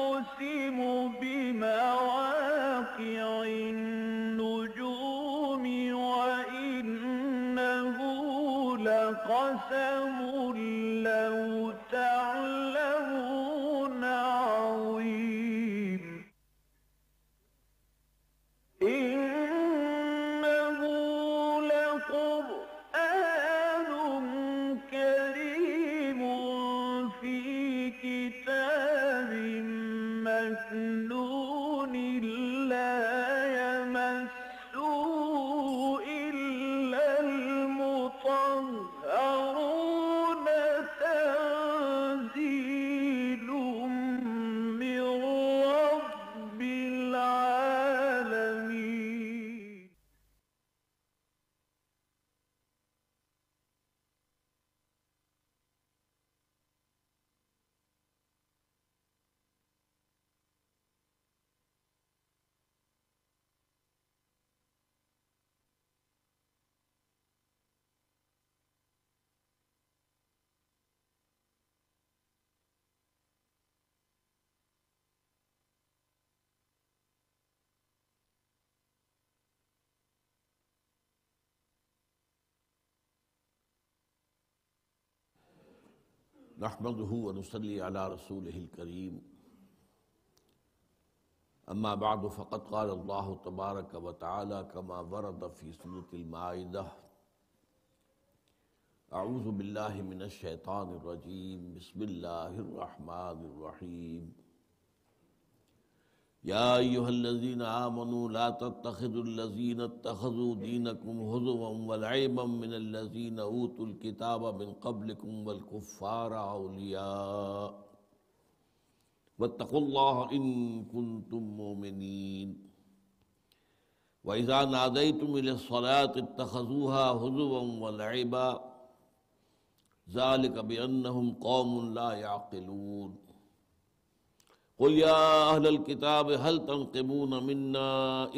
أقسم بمواقع نحمده ونصلي على رسوله الكريم. أما بعد، فقد قال الله تبارك وتعالى كما ورد في سورة المائدة أعوذ بالله من الشيطان الرجيم. بسم الله الرحمن الرحيم. يا أيها الذين آمنوا لا تتخذوا الذين اتخذوا دينكم هزوا ولعبا من الذين أوتوا الكتاب من قبلكم والكفار أولياء واتقوا الله إن كنتم مؤمنين وإذا ناديتم إلى الصلاة اتخذوها هزوا ولعبا ذلك بأنهم قوم لا يعقلون قل يا أهل الكتاب، هل تنقمون منا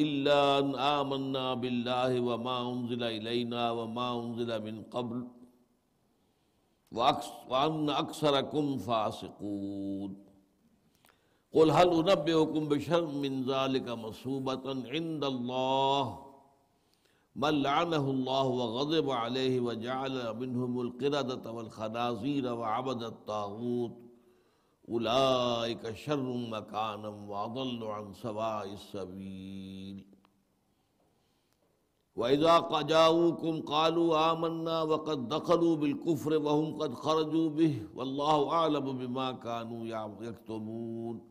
إلا أن آمنا بالله وما أنزل إلينا وما أنزل من قبل؟ وأن أكثركم فاسقون. قل هل أنبئكم بشر من ذلك مصوبة عند الله؟ من لعنه الله وغضب عليه وجعل منهم القردة والخنازير وعبد الطاغوت. أولئك شر مكانا وأضل عن سواء السبيل. وإذا جاءوكم قالوا آمنا وقد دخلوا بالكفر وهم قد خرجوا به والله أعلم بما كانوا يكتمون.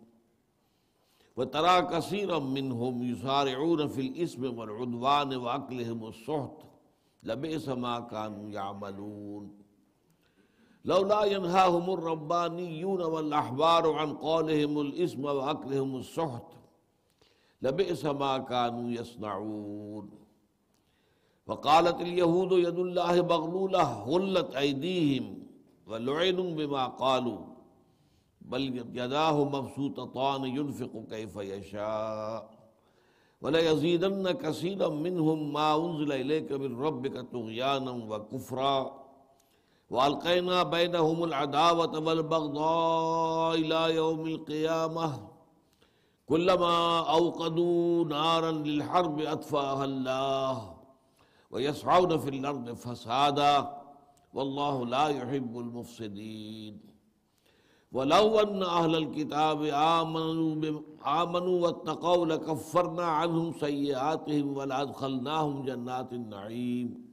وترى كثيرا منهم يسارعون في الإثم والعدوان وأكلهم السحت. لبئس ما كانوا يعملون. لولا ينهاهم الربانيون والأحبار عن قولهم الإثم وأكلهم السحت، لبئس ما كانوا يصنعون. وقالت اليهود يد الله مغلولة غلت أيديهم ولعنوا بما قالوا، بل يداه مبسوطتان ينفق كيف يشاء. وليزيدن كثيرا منهم ما أنزل إليك من ربك طغيانا وكفرا. والقينا بينهم العداوة والبغضاء إلى يوم القيامة كلما أوقدوا نارا للحرب أطفاها الله ويسعون في الأرض فسادا والله لا يحب المفسدين ولو أن أهل الكتاب آمنوا, بم آمنوا واتقوا لكفرنا عنهم سيئاتهم ولأدخلناهم جنات النعيم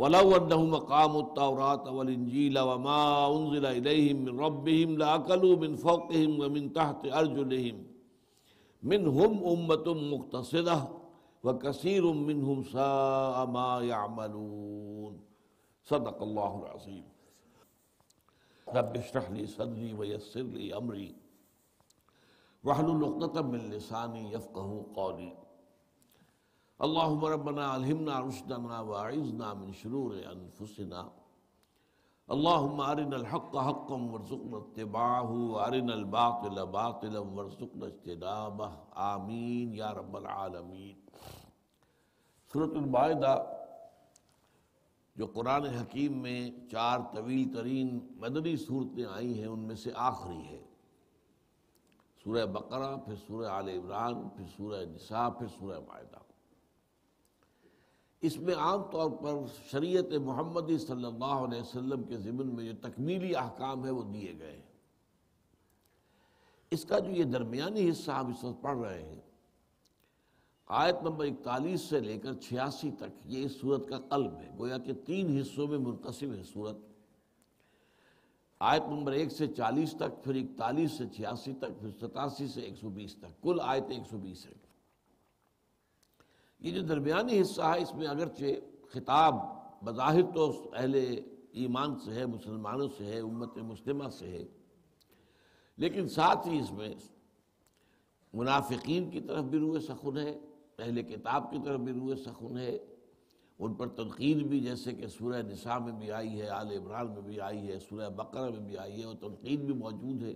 ولو أنهم أقاموا التوراة والإنجيل وما أنزل إليهم من ربهم لأكلوا من فوقهم ومن تحت أرجلهم منهم أمة مقتصدة وكثير منهم ساء ما يعملون صدق الله العظيم رب اشرح لي صدري ويسر لي أمري واحلل عقدة من لساني يفقه قولي اللهم ربنا الهمنا رشدنا واعذنا من شرور انفسنا. اللهم ارنا الحق حقا وارزقنا اتباعه وارنا الباطل باطلا وارزقنا اجتنابه. آمین یا رب العالمین. سورۃ المائدہ جو قرآن حکیم میں چار طویل ترین مدنی صورتیں آئی ہیں، ان میں سے آخری ہے۔ سورہ بقرہ، پھر سورہ آل عمران، پھر سورہ نساء، پھر سورہ معاہدہ اس میں عام طور پر شریعت محمدی صلی اللہ علیہ وسلم کے ضمن میں جو تکمیلی احکام ہے وہ دیے گئے ہیں۔ اس کا جو یہ درمیانی حصہ ہم اس وقت پڑھ رہے ہیں، آیت نمبر اکتالیس سے لے کر چھیاسی تک یہ اس صورت کا قلب ہے۔ گویا کہ تین حصوں میں منقسم ہے صورت۔ آیت نمبر ایک سے چالیس تک، پھر اکتالیس سے چھیاسی تک، پھر ستاسی سے ایک سو بیس تک۔ کل آیت ایک سو بیس ہے یہ جو درمیانی حصہ ہے، اس میں اگرچہ خطاب بظاہر تو اہل ایمان سے ہے، مسلمانوں سے ہے، امت مسلمہ سے ہے، لیکن ساتھ ہی اس میں منافقین کی طرف بھی روح سخن ہے اہل کتاب کی طرف بھی روح سخن ہے ان پر تنقید بھی جیسے کہ سورہ نساء میں بھی آئی ہے، آل عمران میں بھی آئی ہے، سورہ بقرہ میں بھی آئی ہے، اور تنقید بھی موجود ہے۔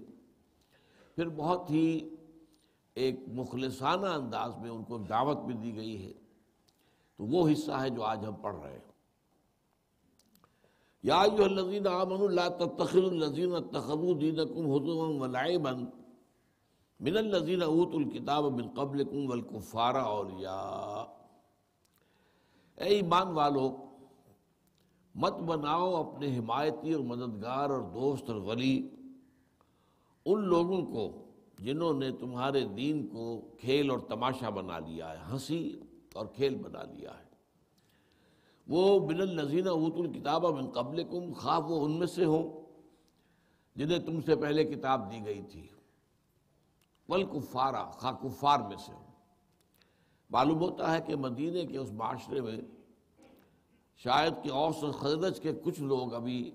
پھر بہت ہی ایک مخلصانہ انداز میں ان کو دعوت بھی دی گئی ہے۔ تو وہ حصہ ہے جو آج ہم پڑھ رہے ہیں۔ یا ایوہ الذین آمنوا لا تتخذوا الذین اتخذوا دینکم حضوا ولعبا من الذین اوتوا الکتاب من قبلکم والکفار اولیاء۔ اے ایمان والو، مت بناؤ اپنے حمایتی اور مددگار اور دوست اور ولی ان لوگوں کو جنہوں نے تمہارے دین کو کھیل اور تماشا بنا لیا ہے، ہنسی اور کھیل بنا لیا ہے۔ وہ بن النزین اوت الکتاب من قبلکم، خواہ وہ ان میں سے ہوں جنہیں تم سے پہلے کتاب دی گئی تھی۔ والکفارہ خواہ کفار میں سے ہوں۔ معلوم ہوتا ہے کہ مدینہ کے اس معاشرے میں شاید کہ اوس اور خزرج کے کچھ لوگ ابھی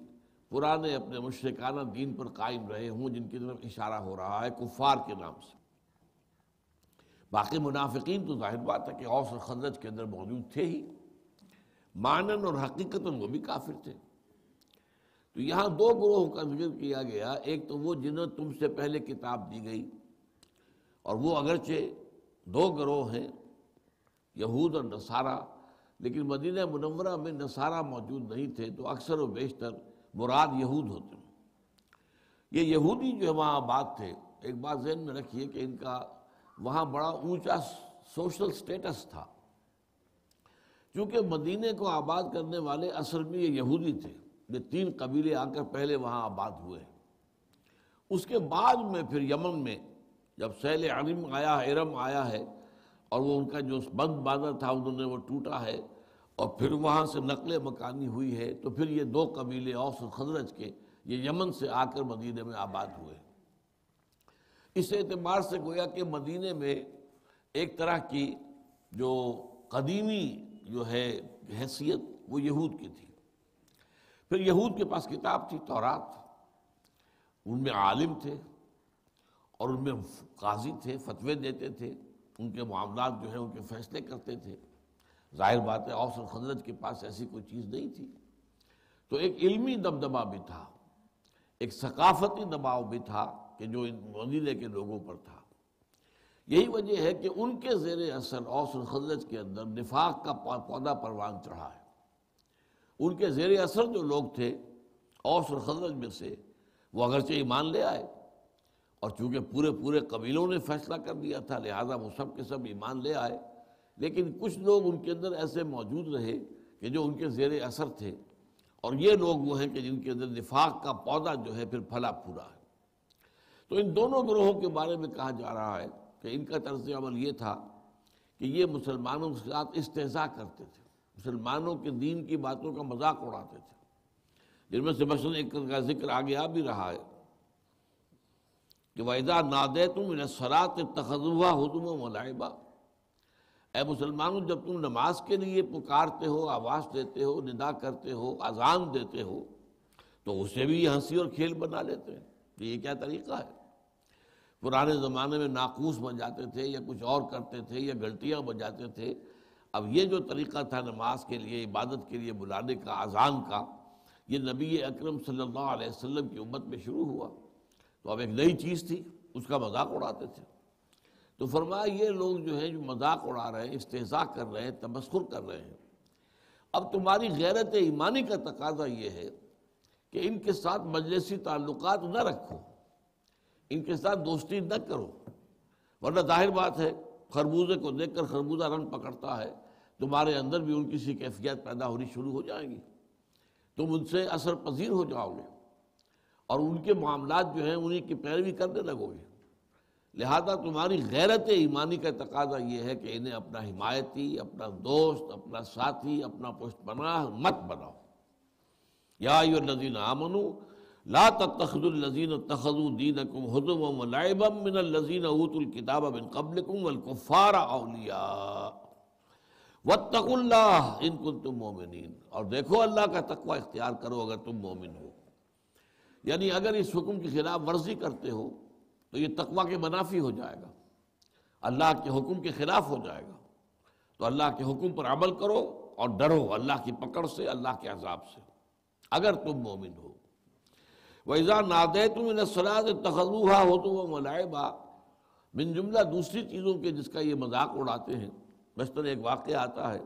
پرانے اپنے مشرکانہ دین پر قائم رہے ہوں جن کی طرف اشارہ ہو رہا ہے کفار کے نام سے۔ باقی منافقین تو ظاہر بات ہے کہ اوس اور خزرج کے اندر موجود تھے ہی۔ مانن اور حقیقت وہ بھی کافر تھے۔ تو یہاں دو گروہوں کا ذکر کیا گیا۔ ایک تو وہ جنہوں تم سے پہلے کتاب دی گئی اور وہ اگرچہ دو گروہ ہیں، یہود اور نصارہ، لیکن مدینہ منورہ میں نصارہ موجود نہیں تھے تو اکثر و بیشتر مراد یہود ہوتے ہیں۔ یہ یہودی جو ہے وہاں آباد تھے، ایک بات ذہن میں رکھیے کہ ان کا وہاں بڑا اونچا سوشل سٹیٹس تھا۔ چونکہ مدینہ کو آباد کرنے والے اصل میں یہ یہودی تھے، یہ تین قبیلے آ کر پہلے وہاں آباد ہوئے۔ اس کے بعد میں پھر یمن میں جب سیل علم آیا ارم آیا ہے اور وہ ان کا جو بند باندھا تھا، انہوں نے وہ ٹوٹا ہے۔ اور پھر وہاں سے نقل مکانی ہوئی ہے، تو پھر یہ دو قبیلے اوس و خزرج کے، یہ یمن سے آ کر مدینہ میں آباد ہوئے۔ اس اعتبار سے گویا کہ مدینہ میں ایک طرح کی جو قدیمی جو ہے حیثیت، وہ یہود کی تھی۔ پھر یہود کے پاس کتاب تھی، تورات۔ ان میں عالم تھے اور ان میں قاضی تھے، فتوے دیتے تھے۔ ان کے معاملات جو ہیں، ان کے فیصلے کرتے تھے۔ ظاہر بات ہے، اوس اور کے پاس ایسی کوئی چیز نہیں تھی۔ تو ایک علمی دبدبا بھی تھا، ایک ثقافتی دباؤ بھی تھا کہ جو ان مدینہ کے لوگوں پر تھا۔ یہی وجہ ہے کہ ان کے زیر اثر اوس اور کے اندر نفاق کا پودا پروان چڑھا ہے۔ ان کے زیر اثر جو لوگ تھے، اوس اور میں سے وہ اگرچہ ایمان لے آئے، اور چونکہ پورے پورے قبیلوں نے فیصلہ کر دیا تھا، لہٰذا وہ سب کے سب ایمان لے آئے۔ لیکن کچھ لوگ ان کے اندر ایسے موجود رہے کہ جو ان کے زیر اثر تھے اور یہ لوگ وہ ہیں کہ جن کے اندر نفاق کا پودا جو ہے پھر پھلا پھورا ہے۔ تو ان دونوں گروہوں کے بارے میں کہا جا رہا ہے کہ ان کا طرز عمل یہ تھا کہ یہ مسلمانوں کے ساتھ استحضاء کرتے تھے۔ مسلمانوں کے دین کی باتوں کا مذاق اڑاتے تھے۔ جن میں سے مثلاً ایک کا ذکر آگے آ بھی رہا ہے کہ وحدہ نادے تم انسرات تخذہ ہو تم اے مسلمانوں، جب تم نماز کے لیے پکارتے ہو، آواز دیتے ہو، ندا کرتے ہو، اذان دیتے ہو، تو اسے بھی یہ ہنسی اور کھیل بنا لیتے ہیں۔ کہ یہ کیا طریقہ ہے؟ پرانے زمانے میں ناقوس بن جاتے تھے یا کچھ اور کرتے تھے یا گھنٹیاں بن جاتے تھے۔ اب یہ جو طریقہ تھا نماز کے لیے، عبادت کے لیے بلانے کا، اذان کا، یہ نبی اکرم صلی اللہ علیہ وسلم کی امت میں شروع ہوا۔ تو اب ایک نئی چیز تھی، اس کا مذاق اڑاتے تھے۔ تو فرمایا یہ لوگ جو ہیں جو مذاق اڑا رہے ہیں استحصاء کر رہے ہیں، تمسخر کر رہے ہیں۔ اب تمہاری غیرت ایمانی کا تقاضا یہ ہے کہ ان کے ساتھ مجلسی تعلقات نہ رکھو، ان کے ساتھ دوستی نہ کرو۔ ورنہ ظاہر بات ہے، خربوزے کو دیکھ کر خربوزہ رنگ پکڑتا ہے، تمہارے اندر بھی ان کی سی کیفیت پیدا ہونی شروع ہو جائیں گی۔ تم ان سے اثر پذیر ہو جاؤ گے اور ان کے معاملات جو ہیں انہیں کی پیروی کرنے لگو گے۔ لہذا تمہاری غیرت ایمانی کا تقاضا یہ ہے کہ انہیں اپنا حمایتی، اپنا دوست، اپنا ساتھی، اپنا پشت پناہ مت بناؤ۔ یا الذین آمنوا، لا تتخذوا الذین اتخذوا دینکم حزوا ولعبا من الذین اوتوا الکتاب من قبلکم والکفار اولیاء۔ واتقوا اللہ ان کنتم مومنین۔ اور دیکھو اللہ کا تقوی اختیار کرو اگر تم مومن ہو۔ یعنی اگر اس حکم کی خلاف ورزی کرتے ہو تو یہ تقوی کے منافی ہو جائے گا۔ اللہ کے حکم کے خلاف ہو جائے گا۔ تو اللہ کے حکم پر عمل کرو اور ڈرو اللہ کی پکڑ سے، اللہ کے عذاب سے۔ اگر تم مومن ہو۔ وَإِذَا نَادَيْتُمْ مِنَ الصَّلَاةِ اتَّخَذُوهَا هُزُوًا وَلَعِبًا۔ من جملہ دوسری چیزوں کے جس کا یہ مذاق اڑاتے ہیں مثلاً ایک واقعہ آتا ہے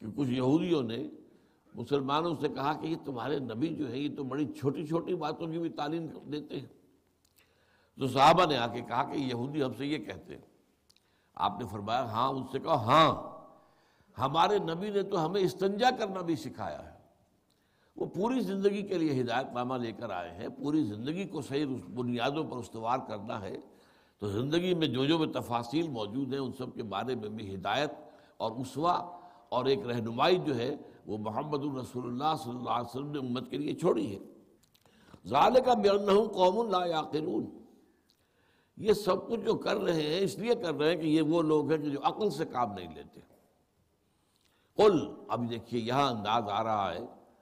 کہ کچھ یہودیوں نے مسلمانوں سے کہا کہ یہ تمہارے نبی جو ہے یہ تو بڑی چھوٹی چھوٹی باتوں کی بھی تعلیم دیتے ہیں۔ تو صحابہ نے آ کے کہا کہ یہودی ہم سے یہ کہتے ہیں۔ آپ نے فرمایا ہاں ان سے کہا ہاں ہمارے نبی نے تو ہمیں استنجا کرنا بھی سکھایا ہے۔ وہ پوری زندگی کے لیے ہدایت نامہ لے کر آئے ہیں۔ پوری زندگی کو صحیح بنیادوں پر استوار کرنا ہے۔ تو زندگی میں جو جو بھی تفاصیل موجود ہیں، ان سب کے بارے میں بھی ہدایت اور اسوا اور ایک رہنمائی جو ہے، وہ محمد الرسول اللہ صلی اللہ علیہ وسلم نے امت کے لیے چھوڑی ہے۔ ظال کا بے قوم لا یاقلون۔ یہ سب کچھ جو کر رہے ہیں، اس لیے کر رہے ہیں کہ یہ وہ لوگ ہیں کہ جو عقل سے کام نہیں لیتے۔ قل، اب دیکھیے یہاں انداز آ رہا ہے۔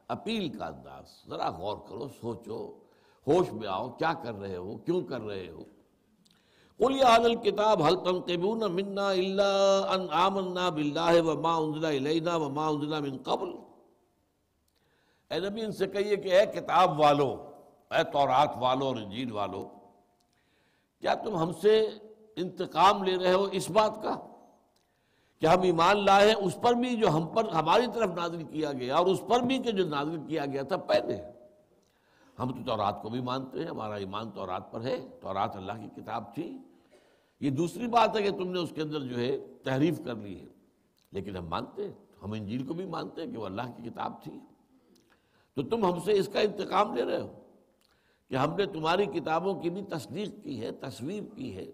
اپیل کا انداز۔ ذرا غور کرو، سوچو۔ ہوش میں آؤ، کیا کر رہے ہو؟ کیوں کر رہے ہو؟ قل یا اہل الکتاب، هل تنقمون منا الا ان آمنا باللہ وما انزل الینا وما انزل من قبل؟ اے نبی، ان سے کہیے کہ اے کتاب والو، اے تورات والو اور انجیل والو کیا تم ہم سے انتقام لے رہے ہو اس بات کا؟ کہ ہم ایمان لائے اس پر بھی جو ہم پر ہماری طرف نازل کیا گیا اور اس پر بھی کہ جو نازل کیا گیا تھا پہلے۔ ہم تو تورات کو بھی مانتے ہیں، ہمارا ایمان تورات پر ہے۔ تورات اللہ کی کتاب تھی۔ یہ دوسری بات ہے کہ تم نے اس کے اندر جو ہے تحریف کر لی ہے۔ لیکن ہم مانتے ہیں، ہم انجیل کو بھی مانتے ہیں کہ وہ اللہ کی کتاب تھی۔ تو تم ہم سے اس کا انتقام لے رہے ہو۔ کہ ہم نے تمہاری کتابوں کی بھی تصدیق کی ہے تصویر کی ہے،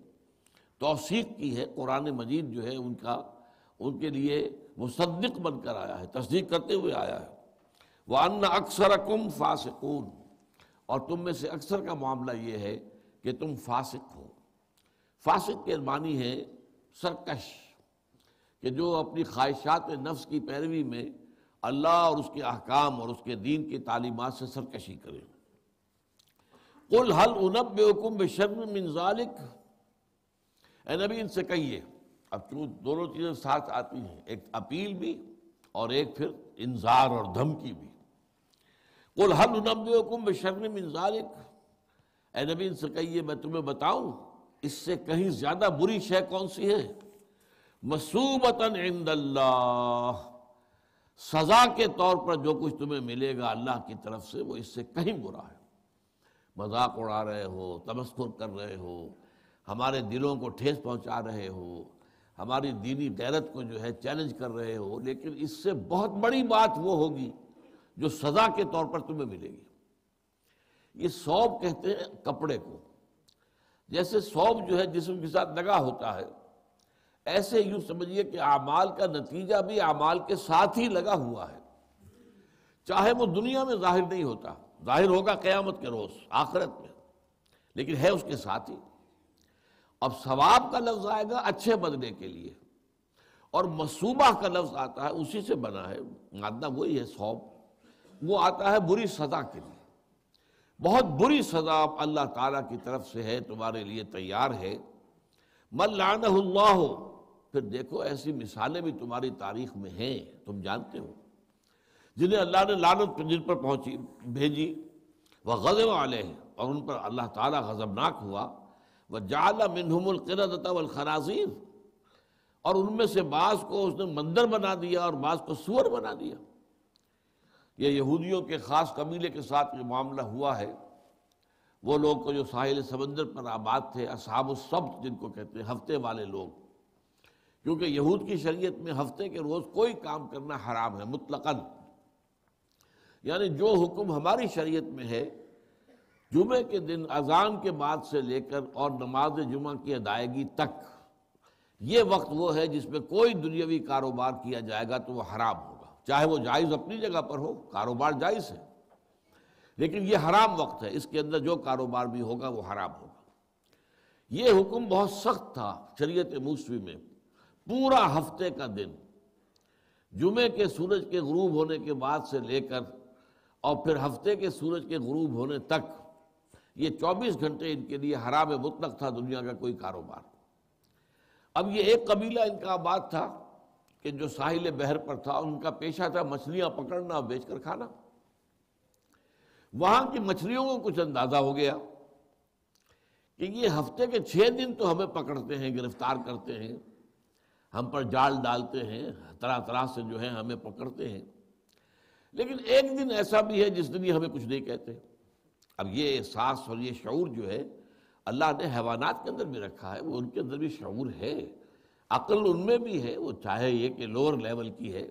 توثیق کی ہے۔ قرآن مجید جو ہے ان کا، ان کے لیے مصدق بن کر آیا ہے، تصدیق کرتے ہوئے آیا ہے۔ وہ ان اکثر کم فاسقون۔ اور تم میں سے اکثر کا معاملہ یہ ہے کہ تم فاسق ہو۔ فاسق کے معنی ہے سرکش، کہ جو اپنی خواہشات نفس کی پیروی میں اللہ اور اس کے احکام اور اس کے دین کی تعلیمات سے سرکشی کرے۔ قل حل انب بے حکم بے شرم من ذالک؟ اے نبی، ان سے کہیے۔ اب کیوں دونوں چیزیں ساتھ آتی ہیں، ایک اپیل بھی اور ایک پھر انذار اور دھمکی بھی۔ قل حل انب بے حکم بے شرم من ذالک؟ اے نبی، ان سے کہیے، میں تمہیں بتاؤں، اس سے کہیں زیادہ بری شے کون سی ہے؟ مصوبتاً عند اللہ۔ سزا کے طور پر جو کچھ تمہیں ملے گا اللہ کی طرف سے، وہ اس سے کہیں برا ہے۔ مذاق اڑا رہے ہو تمسکر کر رہے ہو، ہمارے دلوں کو ٹھیس پہنچا رہے ہو، ہماری دینی غیرت کو جو ہے چیلنج کر رہے ہو، لیکن اس سے بہت بڑی بات وہ ہوگی جو سزا کے طور پر تمہیں ملے گی۔ یہ سوب کہتے ہیں کپڑے کو۔ جیسے سوب جو ہے جسم کے ساتھ لگا ہوتا ہے، ایسے یوں سمجھیے کہ اعمال کا نتیجہ بھی اعمال کے ساتھ ہی لگا ہوا ہے۔ چاہے وہ دنیا میں ظاہر نہیں ہوتا ظاہر ہوگا قیامت کے روز، آخرت میں۔ لیکن ہے اس کے ساتھ ہی اب ثواب کا لفظ آئے گا اچھے بدلے کے لیے۔ اور مصوبہ کا لفظ آتا ہے، اسی سے بنا ہے۔ مادہ وہی ہے سوب وہ آتا ہے بری سزا کے لیے۔ بہت بری سزا اللہ تعالیٰ کی طرف سے ہے، تمہارے لیے تیار ہے۔ من لعنہ اللہ ہو پھر دیکھو ایسی مثالیں بھی تمہاری تاریخ میں ہیں، تم جانتے ہو۔ جنہیں اللہ نے لعنت جن پر پہنچی، بھیجی۔ وہ غزب والے ہیں اور ان پر اللہ تعالیٰ غضبناک ہوا۔ وہ جعل منہم القردۃ والخنازیر، اور ان میں سے بعض کو اس نے مندر بنا دیا اور بعض کو سور بنا دیا۔ یہ یہودیوں کے خاص قبیلے کے ساتھ یہ معاملہ ہوا ہے۔ وہ لوگ کو جو ساحل سمندر پر آباد تھے، اصحاب السبت جن کو کہتے ہیں، ہفتے والے لوگ۔ کیونکہ یہود کی شریعت میں ہفتے کے روز کوئی کام کرنا حرام ہے، مطلقاً۔ یعنی جو حکم ہماری شریعت میں ہے جمعے کے دن، اذان کے بعد سے لے کر اور نماز جمعہ کی ادائیگی تک، یہ وقت وہ ہے جس میں کوئی دنیاوی کاروبار کیا جائے گا تو وہ حرام ہوگا۔ چاہے وہ جائز اپنی جگہ پر ہو، کاروبار جائز ہے، لیکن یہ حرام وقت ہے۔ اس کے اندر جو کاروبار بھی ہوگا وہ حرام ہوگا۔ یہ حکم بہت سخت تھا شریعت موسوی میں۔ پورا ہفتے کا دن جمعے کے سورج کے غروب ہونے کے بعد سے لے کر اور پھر ہفتے کے سورج کے غروب ہونے تک یہ چوبیس گھنٹے ان کے لیے حرام مطلق تھا دنیا کا کوئی کاروبار۔ اب یہ ایک قبیلہ ان کا آباد تھا کہ جو ساحل بحر پر تھا، ان کا پیشہ تھا مچھلیاں پکڑنا بیچ کر کھانا۔ وہاں کی مچھلیوں کو کچھ اندازہ ہو گیا کہ یہ ہفتے کے چھ دن تو ہمیں پکڑتے ہیں، گرفتار کرتے ہیں، ہم پر جال ڈالتے ہیں، طرح طرح سے جو ہے ہمیں پکڑتے ہیں۔ لیکن ایک دن ایسا بھی ہے جس دن یہ ہمیں کچھ نہیں کہتے۔ اب یہ احساس اور یہ شعور جو ہے، اللہ نے حیوانات کے اندر بھی رکھا ہے، وہ ان کے اندر بھی شعور ہے۔ عقل ان میں بھی ہے، وہ چاہے یہ کہ لوور لیول کی ہے،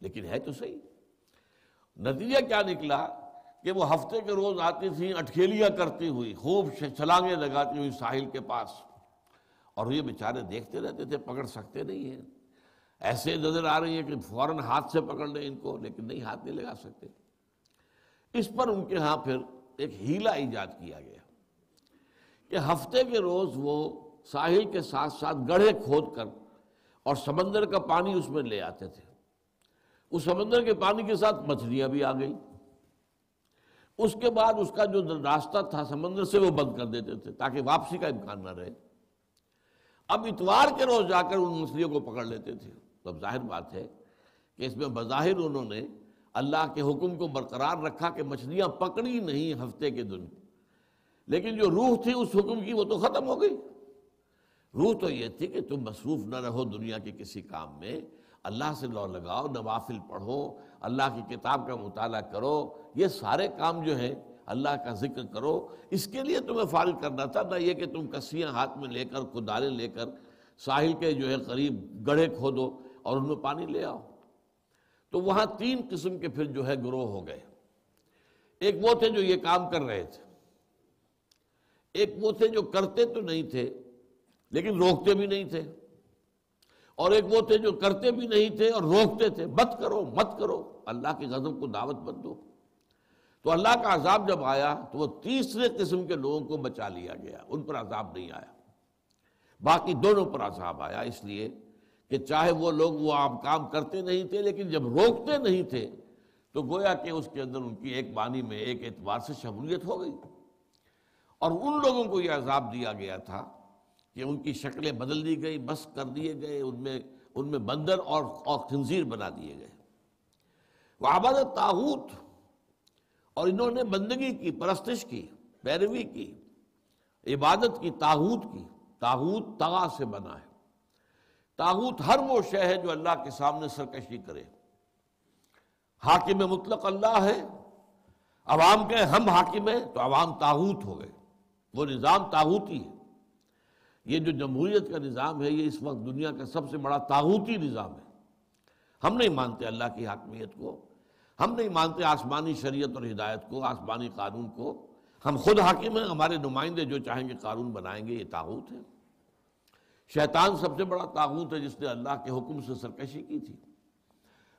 لیکن ہے تو صحیح۔ نتیجہ کیا نکلا؟ کہ وہ ہفتے کے روز آتی تھیں اٹکیلیاں کرتی ہوئی، خوب چھلانگیں لگاتی ہوئی ساحل کے پاس۔ اور یہ بیچارے دیکھتے رہتے تھے، پکڑ سکتے نہیں ہیں۔ ایسے نظر آ رہی ہیں کہ فوراً ہاتھ سے پکڑ لیں ان کو، لیکن نہیں، ہاتھ نہیں لگا سکتے۔ اس پر ان کے ہاں پھر ایک ہیلا ایجاد کیا گیا کہ ہفتے کے روز وہ ساحل کے ساتھ ساتھ گڑھے کھود کر اور سمندر کا پانی اس میں لے آتے تھے۔ اس سمندر کے پانی کے ساتھ مچھلیاں بھی آ گئی اس کے بعد اس کا جو راستہ تھا سمندر سے وہ بند کر دیتے تھے تاکہ واپسی کا امکان نہ رہے۔ اب اتوار کے روز جا کر ان مچھلیوں کو پکڑ لیتے تھے۔ تو اب ظاہر بات ہے کہ اس میں بظاہر انہوں نے اللہ کے حکم کو برقرار رکھا کہ مچھلیاں پکڑی نہیں ہفتے کے دن۔ لیکن جو روح تھی اس حکم کی وہ تو ختم ہو گئی۔ روح تو یہ تھی کہ تم مصروف نہ رہو دنیا کے کسی کام میں۔ اللہ سے لو لگاؤ، نوافل پڑھو، اللہ کی کتاب کا مطالعہ کرو۔ یہ سارے کام جو ہیں اللہ کا ذکر کرو۔ اس کے لیے تمہیں فارغ کرنا تھا، نہ یہ کہ تم کسیاں ہاتھ میں لے کر کدالیں لے کر، ساحل کے جو ہے قریب گڑھے کھودو۔ اور ان میں پانی لے آؤ۔ تو وہاں تین قسم کے پھر جو ہے گروہ ہو گئے۔ ایک وہ تھے جو یہ کام کر رہے تھے۔ ایک وہ تھے جو کرتے تو نہیں تھے، لیکن روکتے بھی نہیں تھے۔ اور ایک وہ تھے جو کرتے بھی نہیں تھے اور روکتے تھے۔ مت کرو مت کرو۔ اللہ کی غضب کو دعوت مت دو۔ تو اللہ کا عذاب جب آیا تو وہ تیسرے قسم کے لوگوں کو بچا لیا گیا۔ ان پر عذاب نہیں آیا۔ باقی دونوں پر عذاب آیا، اس لیے کہ چاہے وہ لوگ وہ عام کام کرتے نہیں تھے لیکن جب روکتے نہیں تھے تو گویا کہ اس کے اندر ان کی ایک بانی میں ایک اعتبار سے شمولیت ہو گئی۔ اور ان لوگوں کو یہ عذاب دیا گیا تھا کہ ان کی شکلیں بدل دی گئی، بس کر دیے گئے، ان میں ان میں بندر اور اور خنزیر بنا دیے گئے۔ وہ آباد تاحوت اور انہوں نے بندگی کی، پرستش کی، پیروی کی، عبادت کی تاحوت کی تاحوت تغا سے بنا ہے۔ تاحوت ہر وہ شے ہے جو اللہ کے سامنے سرکشی کرے۔ حاکم مطلق اللہ ہے۔ عوام کے ہم حاکم ہیں تو عوام تاحوت ہو گئے۔ وہ نظام تاحوتی ہے۔ یہ جو جمہوریت کا نظام ہے، یہ اس وقت دنیا کا سب سے بڑا تاحوتی نظام ہے۔ ہم نہیں مانتے اللہ کی حاکمیت کو۔ ہم نہیں مانتے آسمانی شریعت اور ہدایت کو، آسمانی قانون کو۔ ہم خود حاکم ہیں، ہمارے نمائندے جو چاہیں گے قانون بنائیں گے، یہ تاغوت ہے۔ شیطان سب سے بڑا تاغوت ہے جس نے اللہ کے حکم سے سرکشی کی تھی۔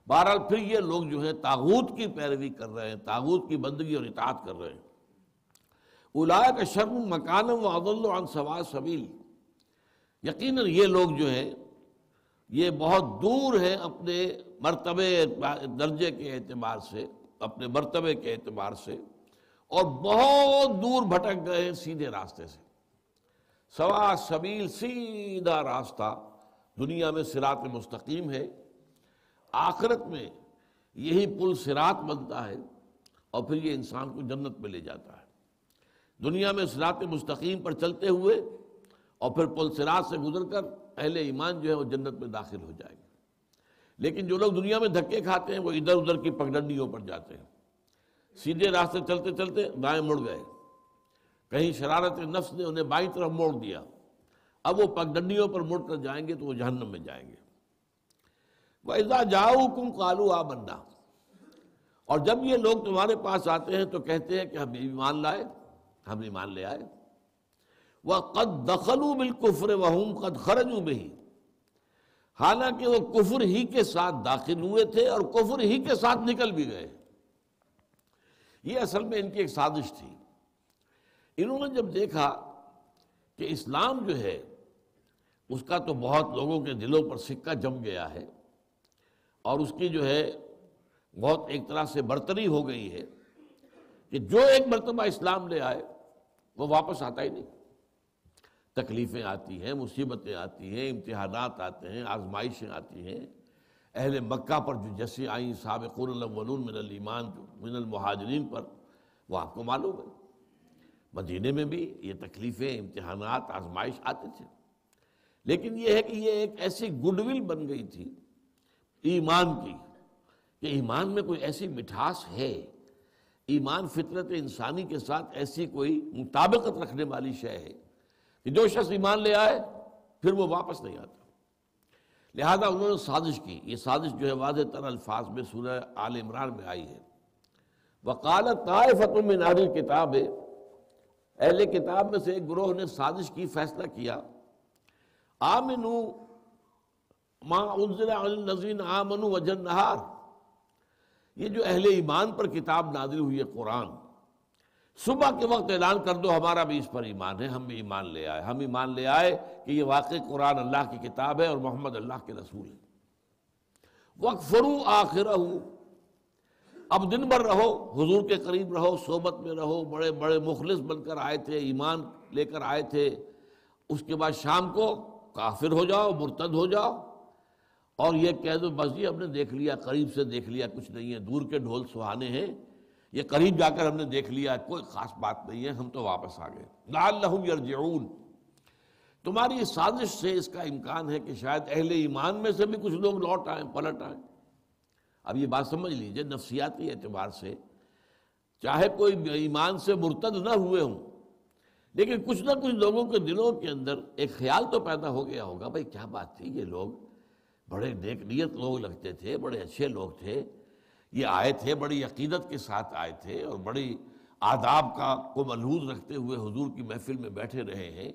بہرحال پھر یہ لوگ جو ہے تاغوت کی پیروی کر رہے ہیں تاغوت کی بندگی اور اطاعت کر رہے ہیں۔ الایا کا شرم مکانم و عدل عن سوا سبیل۔ یقیناً یہ لوگ جو ہیں، یہ بہت دور ہیں اپنے مرتبے درجے کے اعتبار سے، اپنے مرتبے کے اعتبار سے، اور بہت دور بھٹک گئے ہیں سیدھے راستے سے۔ سوا سبیل سیدھا راستہ دنیا میں سرات مستقیم ہے، آخرت میں یہی پل سرات بنتا ہے اور پھر یہ انسان کو جنت میں لے جاتا ہے۔ دنیا میں سرات مستقیم پر چلتے ہوئے اور پھر پل سرات سے گزر کر اہل ایمان جو ہے وہ جنت میں داخل ہو جائے گا لیکن جو لوگ دنیا میں دھکے کھاتے ہیں، وہ ادھر ادھر کی پگڈنڈیوں پر جاتے ہیں۔ سیدھے راستے چلتے چلتے دائیں مڑ گئے۔ کہیں شرارت نفس نے انہیں بائیں طرف موڑ دیا۔ اب وہ پگڈنڈیوں پر مڑ کر جائیں گے تو وہ جہنم میں جائیں گے۔ ویزا جاؤ کم کالو آ بندہ اور جب یہ لوگ تمہارے پاس آتے ہیں تو کہتے ہیں کہ ہم ایمان لائے، ہم ایمان لے آئے۔ وہ قد دخلو بالکفر وہم قد خرجو بہی حالانکہ وہ کفر ہی کے ساتھ داخل ہوئے تھے اور کفر ہی کے ساتھ نکل بھی گئے۔ یہ اصل میں ان کی ایک سازش تھی۔ انہوں نے جب دیکھا کہ اسلام جو ہے، اس کا تو بہت لوگوں کے دلوں پر سکہ جم گیا ہے اور اس کی جو ہے، بہت ایک طرح سے برتری ہو گئی ہے کہ جو ایک مرتبہ اسلام لے آئے، وہ واپس آتا ہی نہیں۔ تکلیفیں آتی ہیں، مصیبتیں آتی ہیں، امتحانات آتے ہیں، آزمائشیں آتی ہیں۔ اہل مکہ پر جو جیسے آئیں، سابقون الاولون من الایمان من المہاجرین پر، وہ آپ کو معلوم ہے۔ مدینے میں بھی یہ تکلیفیں، امتحانات، آزمائش آتے تھے لیکن یہ ہے کہ یہ ایک ایسی گڈ ول بن گئی تھی ایمان کی کہ ایمان میں کوئی ایسی مٹھاس ہے۔ ایمان فطرت انسانی کے ساتھ ایسی کوئی مطابقت رکھنے والی شے ہے کہ جو شخص ایمان لے آئے، پھر وہ واپس نہیں آتا۔ لہذا انہوں نے سازش کی۔ یہ سازش جو ہے واضح تر الفاظ میں سورہ آل عمران میں آئی ہے۔ وکالت طائفۃ من اہل کتاب اہل کتاب میں سے ایک گروہ نے سازش کی، فیصلہ کیا۔ آمنو ما انزل علی الذین آمنوا وجہ النہار۔ یہ جو اہل ایمان پر کتاب نازل ہوئی ہے قرآن، صبح کے وقت اعلان کر دو، ہمارا بھی اس پر ایمان ہے، ہم بھی ایمان لے آئے۔ ہم ایمان لے آئے کہ یہ واقع قرآن اللہ کی کتاب ہے اور محمد اللہ کے رسول ہے وقت فرو اب دن بھر رہو، حضور کے قریب رہو، صحبت میں رہو، بڑے بڑے مخلص بن کر آئے تھے، ایمان لے کر آئے تھے۔ اس کے بعد شام کو کافر ہو جاؤ، مرتد ہو جاؤ۔ اور یہ کہہ دو بس جی ہم نے دیکھ لیا، قریب سے دیکھ لیا، کچھ نہیں ہے۔ دور کے ڈھول سہانے ہیں۔ یہ قریب جا کر ہم نے دیکھ لیا، کوئی خاص بات نہیں ہے، ہم تو واپس آ گئے۔ لعلہم یرجعون۔ تمہاری اس سازش سے اس کا امکان ہے کہ شاید اہل ایمان میں سے بھی کچھ لوگ لوٹ آئیں، پلٹ آئیں۔ اب یہ بات سمجھ لیجیے نفسیاتی اعتبار سے چاہے کوئی ایمان سے مرتد نہ ہوئے ہوں، لیکن کچھ نہ کچھ لوگوں کے دلوں کے اندر ایک خیال تو پیدا ہو گیا ہوگا، بھائی کیا بات تھی، یہ لوگ بڑے نیک نیت لوگ لگتے تھے، بڑے اچھے لوگ تھے، یہ آئے تھے، بڑی عقیدت کے ساتھ آئے تھے اور بڑی آداب کا کو ملحوظ رکھتے ہوئے حضور کی محفل میں بیٹھے رہے ہیں۔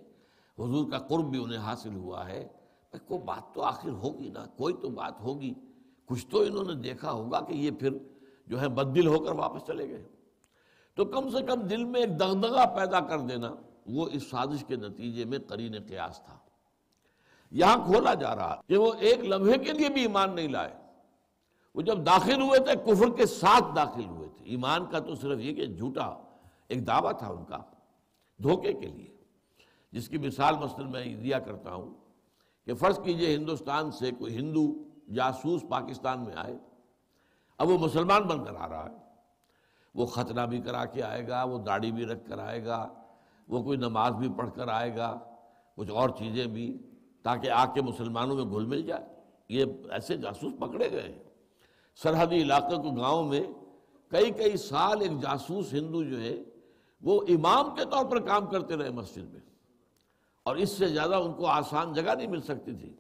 حضور کا قرب بھی انہیں حاصل ہوا ہے۔ کوئی بات تو آخر ہوگی نا، کوئی تو بات ہوگی۔ کچھ تو انہوں نے دیکھا ہوگا کہ یہ پھر جو ہے بدل ہو کر واپس چلے گئے تو کم سے کم دل میں ایک دغدغہ پیدا کر دینا، وہ اس سازش کے نتیجے میں قرین قیاس تھا۔ یہاں کھولا جا رہا کہ وہ ایک لمحے کے لیے بھی ایمان نہیں لائے۔ وہ جب داخل ہوئے تھے، کفر کے ساتھ داخل ہوئے تھے۔ ایمان کا تو صرف یہ کہ جھوٹا ایک دعویٰ تھا ان کا دھوکے کے لیے۔ جس کی مثال مثلا میں دیا کرتا ہوں کہ فرض کیجیے ہندوستان سے کوئی ہندو جاسوس پاکستان میں آئے۔ اب وہ مسلمان بن کر آ رہا ہے۔ وہ ختنہ بھی کرا کے آئے گا، وہ داڑھی بھی رکھ کر آئے گا، وہ کوئی نماز بھی پڑھ کر آئے گا، کچھ اور چیزیں بھی، تاکہ آ کے مسلمانوں میں گھل مل جائے۔ یہ ایسے جاسوس پکڑے گئے ہیں۔ سرحدی علاقے کو گاؤں میں کئی کئی سال ایک جاسوس ہندو جو ہے، وہ امام کے طور پر کام کرتے رہے مسجد میں۔ اور اس سے زیادہ ان کو آسان جگہ نہیں مل سکتی تھی۔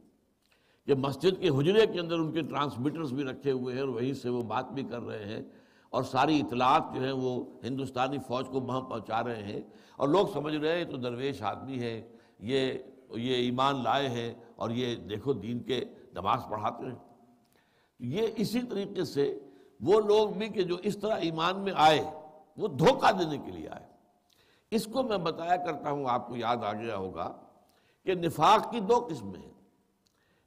کہ مسجد کے حجرے کے اندر ان کے ٹرانسمیٹرز بھی رکھے ہوئے ہیں اور وہیں سے وہ بات بھی کر رہے ہیں اور ساری اطلاعات جو ہیں وہ ہندوستانی فوج کو وہاں پہنچا رہے ہیں اور لوگ سمجھ رہے ہیں تو درویش آدمی ہے، یہ یہ ایمان لائے ہیں اور یہ دیکھو دین کے نماز پڑھاتے ہیں۔ یہ اسی طریقے سے وہ لوگ بھی کہ جو اس طرح ایمان میں آئے، وہ دھوکہ دینے کے لیے آئے۔ اس کو میں بتایا کرتا ہوں، آپ کو یاد آ گیا ہوگا کہ نفاق کی دو قسمیں ہیں۔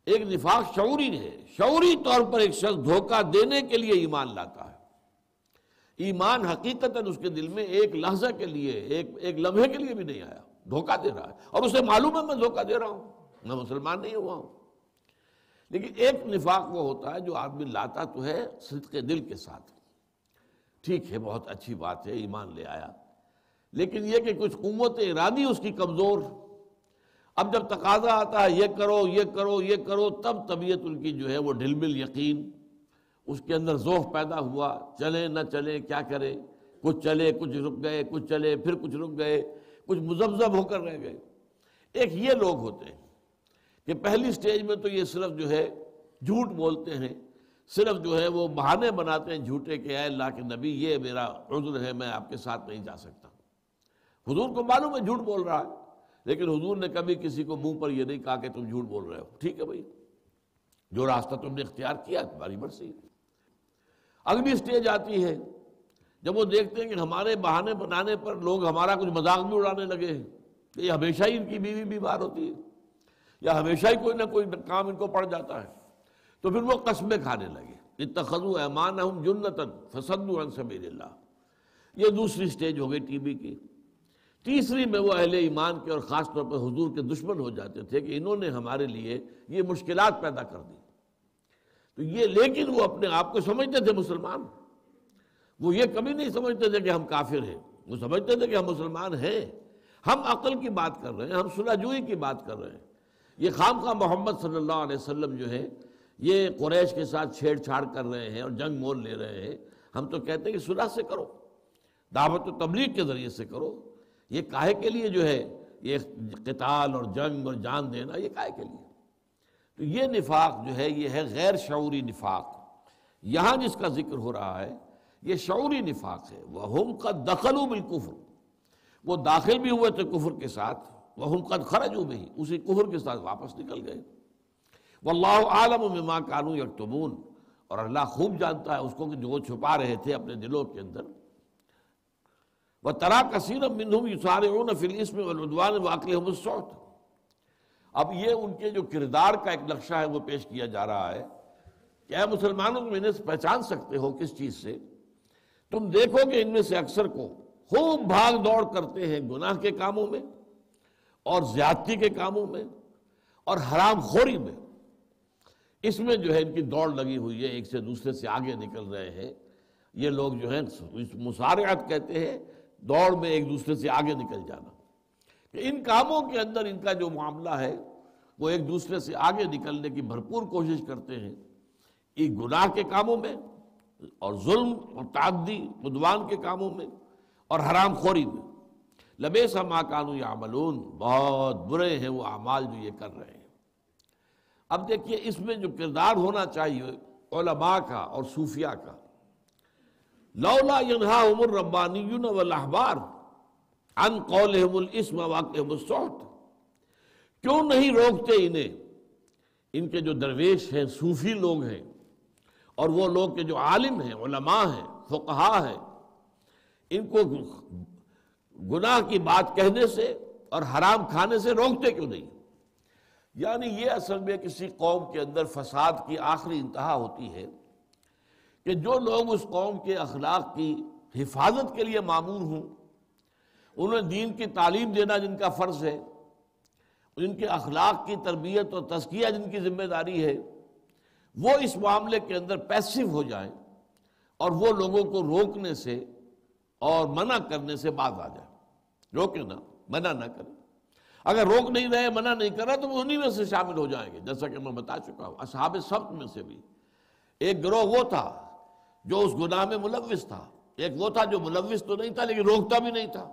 ایک نفاق شعوری ہے۔ شعوری طور پر ایک شخص دھوکہ دینے کے لیے ایمان لاتا ہے۔ ایمان حقیقت اس کے دل میں ایک لحظہ کے لیے، ایک ایک لمحے کے لیے بھی نہیں آیا۔ دھوکہ دے رہا ہے۔ اور اسے معلوم ہے میں دھوکہ دے رہا ہوں۔ میں مسلمان نہیں ہوا ہوں۔ لیکن ایک نفاق وہ ہوتا ہے جو آدمی لاتا تو ہے صدق دل کے ساتھ۔ ٹھیک ہے، بہت اچھی بات ہے، ایمان لے آیا۔ لیکن یہ کہ کچھ قوت ارادی اس کی کمزور۔ اب جب تقاضا آتا ہے، یہ کرو یہ کرو یہ کرو، تب طبیعت ان کی جو ہے وہ ڈھل مل یقین۔ اس کے اندر ذوف پیدا ہوا۔ چلے، نہ چلے، کیا کرے؟ کچھ چلے، کچھ رک گئے، کچھ چلے، پھر کچھ رک گئے، کچھ مزبزب ہو کر رہ گئے۔ ایک یہ لوگ ہوتے ہیں کہ پہلی سٹیج میں تو یہ صرف جو ہے جھوٹ بولتے ہیں، صرف جو ہے وہ بہانے بناتے ہیں جھوٹے کہ اے اللہ کے نبی، یہ میرا عذر ہے، میں آپ کے ساتھ نہیں جا سکتا۔ حضور کو معلوم ہے جھوٹ بول رہا ہے۔ لیکن حضور نے کبھی کسی کو منہ پر یہ نہیں کہا کہ تم جھوٹ بول رہے ہو۔ ٹھیک ہے بھائی۔ جو راستہ تم نے اختیار کیا تمہاری مرضی۔ اگلی سٹیج آتی ہے، جب وہ دیکھتے ہیں کہ ہمارے بہانے بنانے پر لوگ ہمارا کچھ مذاق بھی اڑانے لگے ہیں، کہ یہ ہمیشہ ہی ان کی بیوی بیمار ہوتی ہے، یا ہمیشہ ہی کوئی نہ کوئی کام ان کو پڑ جاتا ہے۔ تو پھر وہ قسمیں کھانے لگے۔ اتخذوا ایمانہم جنتن فصدوا عن سبیل اللہ۔ یہ دوسری سٹیج ہو گئی ٹی بی کی۔ تیسری میں وہ اہل ایمان کے اور خاص طور پر حضور کے دشمن ہو جاتے تھے کہ انہوں نے ہمارے لیے یہ مشکلات پیدا کر دی۔ تو یہ لیکن وہ اپنے آپ کو سمجھتے تھے مسلمان۔ وہ یہ کبھی نہیں سمجھتے تھے کہ ہم کافر ہیں۔ وہ سمجھتے تھے کہ ہم مسلمان ہیں۔ ہم عقل کی بات کر رہے ہیں، ہم صلح جوئی کی بات کر رہے ہیں۔ یہ خام خواہ محمد صلی اللہ علیہ وسلم جو ہے یہ قریش کے ساتھ چھیڑ چھاڑ کر رہے ہیں اور جنگ مول لے رہے ہیں۔ ہم تو کہتے ہیں کہ صلح سے کرو، دعوت و تبلیغ کے ذریعے سے کرو۔ یہ کاہے کے لیے جو ہے، یہ قتال اور جنگ اور جان دینا، یہ کاہے کے لیے۔ تو یہ نفاق جو ہے، یہ ہے غیر شعوری نفاق۔ یہاں جس کا ذکر ہو رہا ہے، یہ شعوری نفاق ہے۔ وہ ہم کا دخل بالکفر وہ داخل بھی ہوئے تھے کفر کے ساتھ۔ وہ ہم قد خرج ہو بھی اسی کفر کے ساتھ واپس نکل گئے۔ واللہ عالم مما کانو یکتمون اور اللہ خوب جانتا ہے اس کو کہ جو وہ چھپا رہے تھے اپنے دلوں کے اندر۔ وہ ترا کثیر منہم یسارعون فی الاسم والعدوان واقلہم السعود اب یہ ان کے جو کردار کا ایک نقشہ ہے وہ پیش کیا جا رہا ہے کہ اے مسلمانوں، تم انہیں پہچان سکتے ہو کس چیز سے؟ تم دیکھو کہ ان میں سے اکثر کو خوب بھاگ دوڑ کرتے ہیں گناہ کے کاموں میں اور زیادتی کے کاموں میں اور حرام خوری میں۔ اس میں جو ہے ان کی دوڑ لگی ہوئی ہے، ایک سے دوسرے سے آگے نکل رہے ہیں۔ یہ لوگ جو ہیں مسارعت کہتے ہیں دوڑ میں ایک دوسرے سے آگے نکل جانا۔ کہ ان کاموں کے اندر ان کا جو معاملہ ہے، وہ ایک دوسرے سے آگے نکلنے کی بھرپور کوشش کرتے ہیں۔ ایک گناہ کے کاموں میں اور ظلم اور تعدی عدوان کے کاموں میں اور حرام خوری میں۔ لبے سا ماں کانو یا بہت برے ہیں وہ اعمال جو یہ کر رہے ہیں۔ اب دیکھیے، اس میں جو کردار ہونا چاہیے، علماء کا اور صوفیہ کا لولا ینہاہم الربانیون والاحبار عن قولہم الاسم واقعہم السعود کیوں نہیں روکتے انہیں؟ ان کے جو درویش ہیں، صوفی لوگ ہیں، اور وہ لوگ کے جو عالم ہیں، علماء ہیں فقہا ہیں، ان کو گناہ کی بات کہنے سے اور حرام کھانے سے روکتے کیوں نہیں؟ یعنی یہ اصل میں کسی قوم کے اندر فساد کی آخری انتہا ہوتی ہے۔ کہ جو لوگ اس قوم کے اخلاق کی حفاظت کے لیے معمول ہوں، انہیں دین کی تعلیم دینا جن کا فرض ہے ان کے اخلاق کی تربیت اور تزکیہ جن کی ذمہ داری ہے، وہ اس معاملے کے اندر پیسو ہو جائیں اور وہ لوگوں کو روکنے سے اور منع کرنے سے باز آ جائے روکے نا منع نہ کریں۔ اگر روک نہیں رہے، منع نہیں کر رہا، تو وہ انہی میں سے شامل ہو جائیں گے۔ جیسا کہ میں بتا چکا ہوں، اصحاب سبت میں سے بھی۔ ایک گروہ وہ تھا جو اس گناہ میں ملوث تھا۔ ایک وہ تھا جو ملوث تو نہیں تھا، لیکن روکتا بھی نہیں تھا۔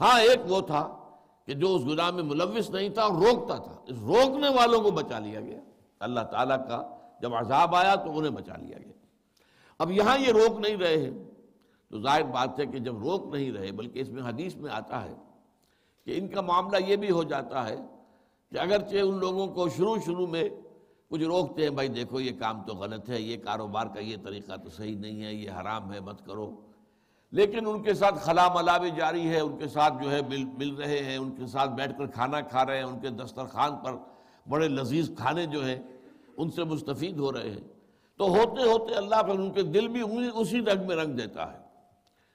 ہاں ایک وہ تھا کہ جو اس گناہ میں ملوث نہیں تھا اور روکتا تھا۔ اس روکنے والوں کو بچا لیا گیا۔ اللہ تعالیٰ کا جب عذاب آیا تو انہیں بچا لیا گیا۔ اب یہاں یہ روک نہیں رہے ہیں۔ تو ظاہر بات ہے کہ جب روک نہیں رہے، بلکہ اس میں حدیث میں آتا ہے کہ ان کا معاملہ یہ بھی ہو جاتا ہے کہ اگرچہ ان لوگوں کو شروع شروع میں کچھ روکتے ہیں، بھائی دیکھو یہ کام تو غلط ہے، یہ کاروبار کا یہ طریقہ تو صحیح نہیں ہے، یہ حرام ہے، مت کرو۔ لیکن ان کے ساتھ خلا ملا بھی جاری ہے، ان کے ساتھ جو ہے مل مل رہے ہیں، ان کے ساتھ بیٹھ کر کھانا کھا رہے ہیں، ان کے دسترخوان پر بڑے لذیذ کھانے جو ہیں ان سے مستفید ہو رہے ہیں۔ تو ہوتے ہوتے اللہ پھر ان کے دل بھی اسی رنگ میں رنگ دیتا ہے۔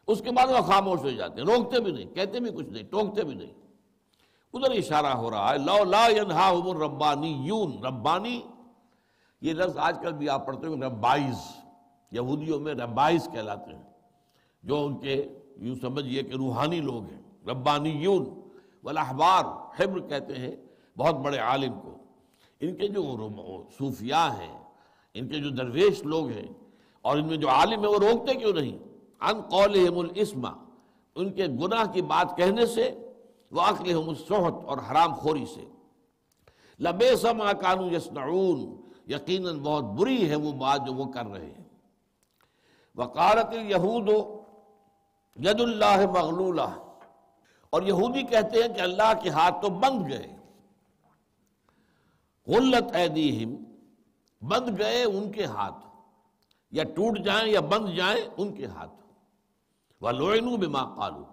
اس کے بعد وہ خاموش ہو جاتے ہیں، روکتے بھی نہیں، کہتے بھی کچھ نہیں، ٹوکتے بھی نہیں۔ ادھر اشارہ ہو رہا ہے، لو لا ربانی یون ربانی یہ لفظ آج کل بھی آپ پڑھتے ہو ربائز، یہودیوں میں ربائز کہلاتے ہیں، جو ان کے یوں سمجھئے کہ روحانی لوگ ہیں، ربانیون، والاحبار، حبر کہتے ہیں بہت بڑے عالم کو۔ ان کے جو صوفیاء ہیں، ان کے جو درویش لوگ ہیں، اور ان میں جو عالم ہے وہ روکتے کیوں نہیں؟ ان قولہم الاسما ان کے گناہ کی بات کہنے سے وہ عقل ہم اور حرام خوری سے۔ لبے سما کانو یسنعون یقیناً بہت بری ہے وہ بات جو وہ کر رہے ہیں۔ وقالت یہود ید اللہ مغلولہ اور یہودی کہتے ہیں کہ اللہ کے ہاتھ تو بند گئے۔ غلت ایدیہم، بند گئے ان کے ہاتھ۔ یا ٹوٹ جائیں یا بند جائیں ان کے ہاتھ۔ وہ لوئنو بما قالو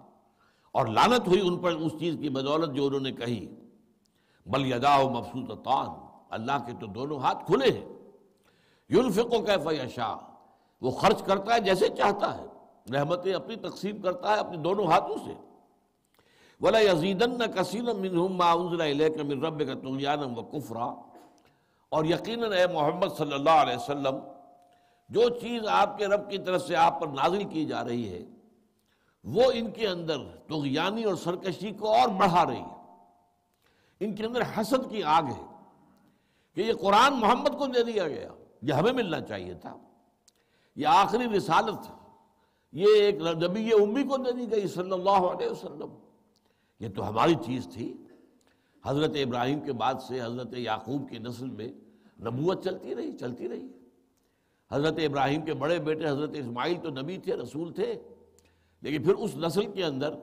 اور لانت ہوئی ان پر اس چیز کی بدولت جو انہوں نے کہی۔ بل یدا مفسوط اللہ کے تو دونوں ہاتھ کھلے ہیں۔ یونفقو کیف یشا وہ خرچ کرتا ہے جیسے چاہتا ہے، رحمتیں اپنی تقسیم کرتا ہے اپنے دونوں ہاتھوں سے۔ ولا یزیدن کثیر منہم ما انزل الیک من ربک طغیانا و کفرا۔ اور یقیناً اے محمد صلی اللہ علیہ وسلم، جو چیز آپ کے رب کی طرف سے آپ پر نازل کی جا رہی ہے، وہ ان کے اندر تغیانی اور سرکشی کو اور بڑھا رہی ہے۔ ان کے اندر حسد کی آگ ہے۔ کہ یہ قرآن محمد کو دے دیا گیا، یہ ہمیں ملنا چاہیے تھا۔ یہ آخری رسالت، یہ ایک نبی امی کو دے دی گئی صلی اللہ علیہ وسلم۔ یہ تو ہماری چیز تھی۔ حضرت ابراہیم کے بعد سے حضرت یعقوب کی نسل میں نبوت چلتی رہی چلتی رہی۔ حضرت ابراہیم کے بڑے بیٹے حضرت اسماعیل تو نبی تھے، رسول تھے۔ لیکن پھر اس نسل کے اندر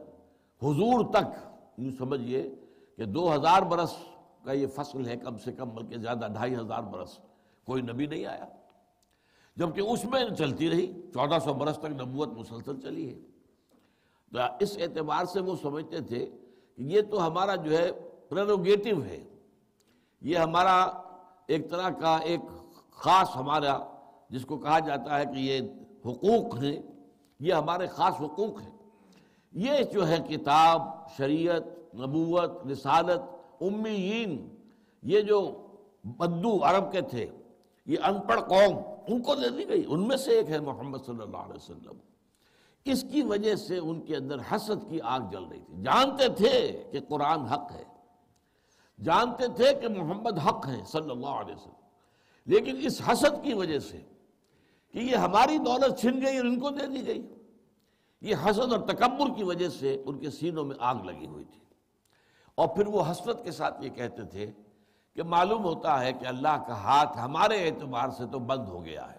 حضور تک، یوں سمجھئے کہ دو ہزار برس کا یہ فصل ہے کم سے کم بلکہ زیادہ ڈھائی ہزار برس۔ کوئی نبی نہیں آیا۔ جبکہ اس میں چلتی رہی، چودہ سو برس تک نبوت مسلسل چلی ہے۔ تو اس اعتبار سے وہ سمجھتے تھے کہ یہ تو ہمارا جو ہے پریروگیٹو ہے۔ یہ ہمارا ایک طرح کا ایک خاص ہمارا، جس کو کہا جاتا ہے کہ یہ حقوق ہیں۔ یہ ہمارے خاص حقوق ہیں۔ یہ جو ہے کتاب، شریعت، نبوت، رسالت امیین یہ جو بدو عرب کے تھے، یہ ان پڑھ قوم، ان کو دے دی گئی۔ ان میں سے ایک ہے محمد صلی اللہ علیہ وسلم۔ اس کی وجہ سے ان کے اندر حسد کی آگ جل رہی تھی۔ جانتے تھے کہ قرآن حق ہے۔ جانتے تھے کہ محمد حق ہے صلی اللہ علیہ وسلم۔ لیکن اس حسد کی وجہ سے کہ یہ ہماری دولت چھن گئی اور ان کو دے دی گئی۔ یہ حسد اور تکبر کی وجہ سے ان کے سینوں میں آگ لگی ہوئی تھی۔ اور پھر وہ حسرت کے ساتھ یہ کہتے تھے کہ معلوم ہوتا ہے کہ اللہ کا ہاتھ ہمارے اعتبار سے تو بند ہو گیا ہے۔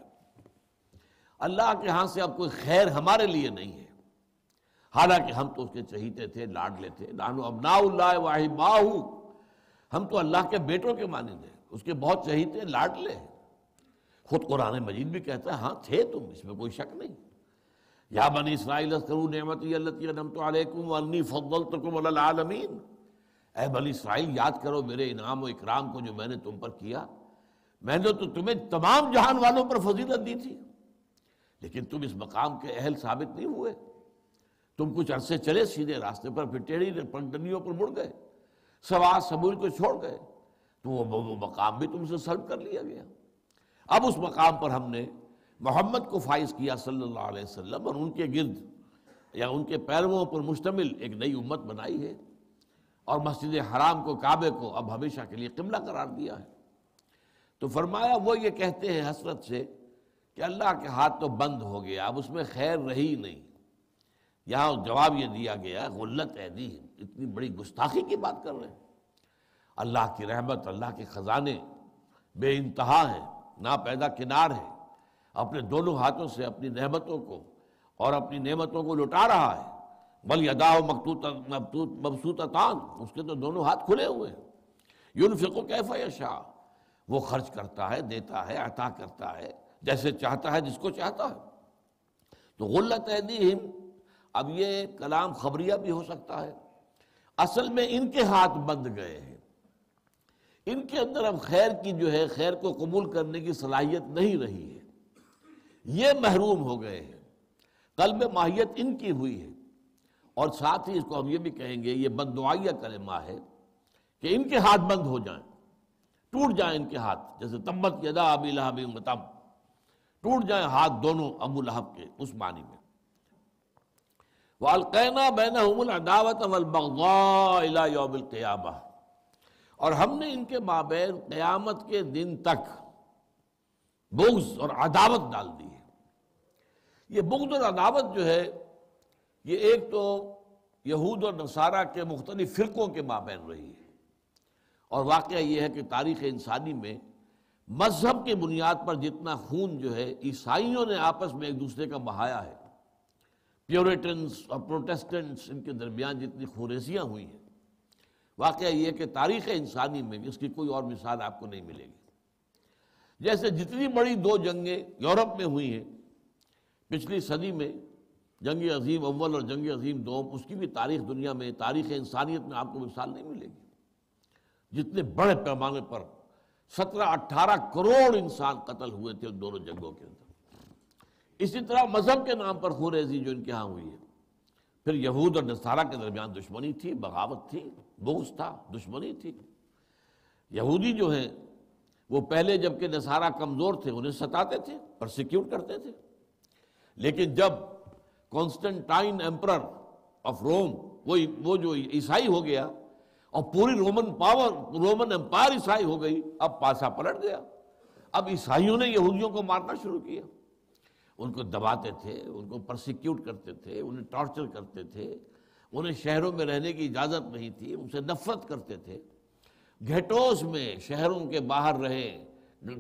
اللہ کے ہاں سے اب کوئی خیر ہمارے لیے نہیں ہے۔ حالانکہ ہم تو اس کے چہیتے تھے لاڈلے تھے لانو ابنا اللہ واہ باہو ہم تو اللہ کے بیٹوں کے مانند ہیں۔ اس کے بہت چہیتے لاڈلے ہیں خود قرآن مجید بھی کہتا ہے ہاں تھے تم، اس میں کوئی شک نہیں۔ یا بنی اسرائیل نعمت علیکم وانی فضلتکم علی العالمین۔ اے بنی اسرائیل، یاد کرو میرے انعام و اکرام کو جو میں نے تم پر کیا، میں نے تو تمہیں تمام جہان والوں پر فضیلت دی تھی، لیکن تم اس مقام کے اہل ثابت نہیں ہوئے۔ تم کچھ عرصے چلے سیدھے راستے پر، پھر ٹیڑھی پنڈنیوں پر مڑ گئے، سوا سبول کو چھوڑ گئے، تو وہ مقام بھی تم سے سلب کر لیا گیا۔ اب اس مقام پر ہم نے محمد کو فائز کیا صلی اللہ علیہ وسلم اور ان کے گرد یا ان کے پیرووں پر مشتمل ایک نئی امت بنائی ہے۔ اور مسجد حرام کو کعبے کو اب ہمیشہ کے لیے قبلہ قرار دیا ہے۔ تو فرمایا وہ یہ کہتے ہیں حسرت سے کہ اللہ کے ہاتھ تو بند ہو گیا، اب اس میں خیر رہی نہیں۔ یہاں جواب یہ دیا گیا غلط دی اتنی بڑی گستاخی کی بات کر رہے ہیں۔ اللہ کی رحمت، اللہ کے خزانے بے انتہا ہیں نا پیدا کنار ہے اپنے دونوں ہاتھوں سے اپنی نعمتوں کو اور اپنی نعمتوں کو لٹا رہا ہے۔ بل یدا مقتوط مبسوط اس کے تو دونوں ہاتھ کھلے ہوئے ہیں۔ یونفقو کیف یشا وہ خرچ کرتا ہے، دیتا ہے، عطا کرتا ہے، جیسے چاہتا ہے، جس کو چاہتا ہے۔ تو غلط ایدیہم، اب یہ کلام خبریہ بھی ہو سکتا ہے۔ اصل میں ان کے ہاتھ بند گئے ہیں۔ ان کے اندر اب خیر کی جو ہے، خیر کو قبول کرنے کی صلاحیت نہیں رہی ہے۔ یہ محروم ہو گئے ہیں۔ قلب ماہیت ان کی ہوئی ہے۔ اور ساتھ ہی اس کو ہم یہ بھی کہیں گے، یہ بد دعائیہ کلمہ ہے کہ ان کے ہاتھ بند ہو جائیں، ٹوٹ جائیں ان کے ہاتھ، جیسے تمت یدا ابی لہب متم ٹوٹ جائیں ہاتھ دونوں ابو لہب کے اس معنی میں۔ والقینا بینہم العداوت والبغضاء الى یوم القیامہ اور ہم نے ان کے مابین قیامت کے دن تک بغض اور عداوت ڈال دی ہے۔ یہ بغض اور عداوت جو ہے یہ ایک تو یہود اور نصارہ کے مختلف فرقوں کے مابین رہی ہے۔ اور واقعہ یہ ہے کہ تاریخ انسانی میں مذہب کی بنیاد پر جتنا خون جو ہے، عیسائیوں نے آپس میں ایک دوسرے کا بہایا ہے۔ پیوریٹنس اور پروٹیسٹنٹس ان کے درمیان جتنی خوریزیاں ہوئی ہیں۔ واقعہ یہ کہ تاریخ انسانی میں اس کی کوئی اور مثال آپ کو نہیں ملے گی۔ جیسے جتنی بڑی دو جنگیں یورپ میں ہوئی ہیں، پچھلی صدی میں جنگ عظیم اول اور جنگ عظیم دوم اس کی بھی تاریخ دنیا میں، تاریخ انسانیت میں آپ کو مثال نہیں ملے گی۔ جتنے بڑے پیمانے پر سترہ، اٹھارہ کروڑ انسان قتل ہوئے تھے ان دونوں جنگوں کے اندر۔ اسی طرح مذہب کے نام پر خوریزی جو ان کے ہاں ہوئی ہے۔ پھر یہود اور نصارہ کے درمیان دشمنی تھی، بغاوت تھی، بغض تھا، دشمنی تھی۔ یہودی جو ہیں، وہ پہلے جبکہ نصارہ کمزور تھے، انہیں ستاتے تھے، پرسیکیوٹ کرتے تھے۔ لیکن جب کانسٹنٹائن ایمپرر آف روم وہ وہ جو عیسائی ہو گیا اور پوری رومن پاور رومن امپائر عیسائی ہو گئی، اب پاسا پلٹ گیا۔ اب عیسائیوں نے یہودیوں کو مارنا شروع کیا۔ ان کو دباتے تھے، ان کو پرسیکیوٹ کرتے تھے، انہیں ٹارچر کرتے تھے۔ انہیں شہروں میں رہنے کی اجازت نہیں تھی، ان سے نفرت کرتے تھے۔ گھیٹوس میں شہروں کے باہر رہے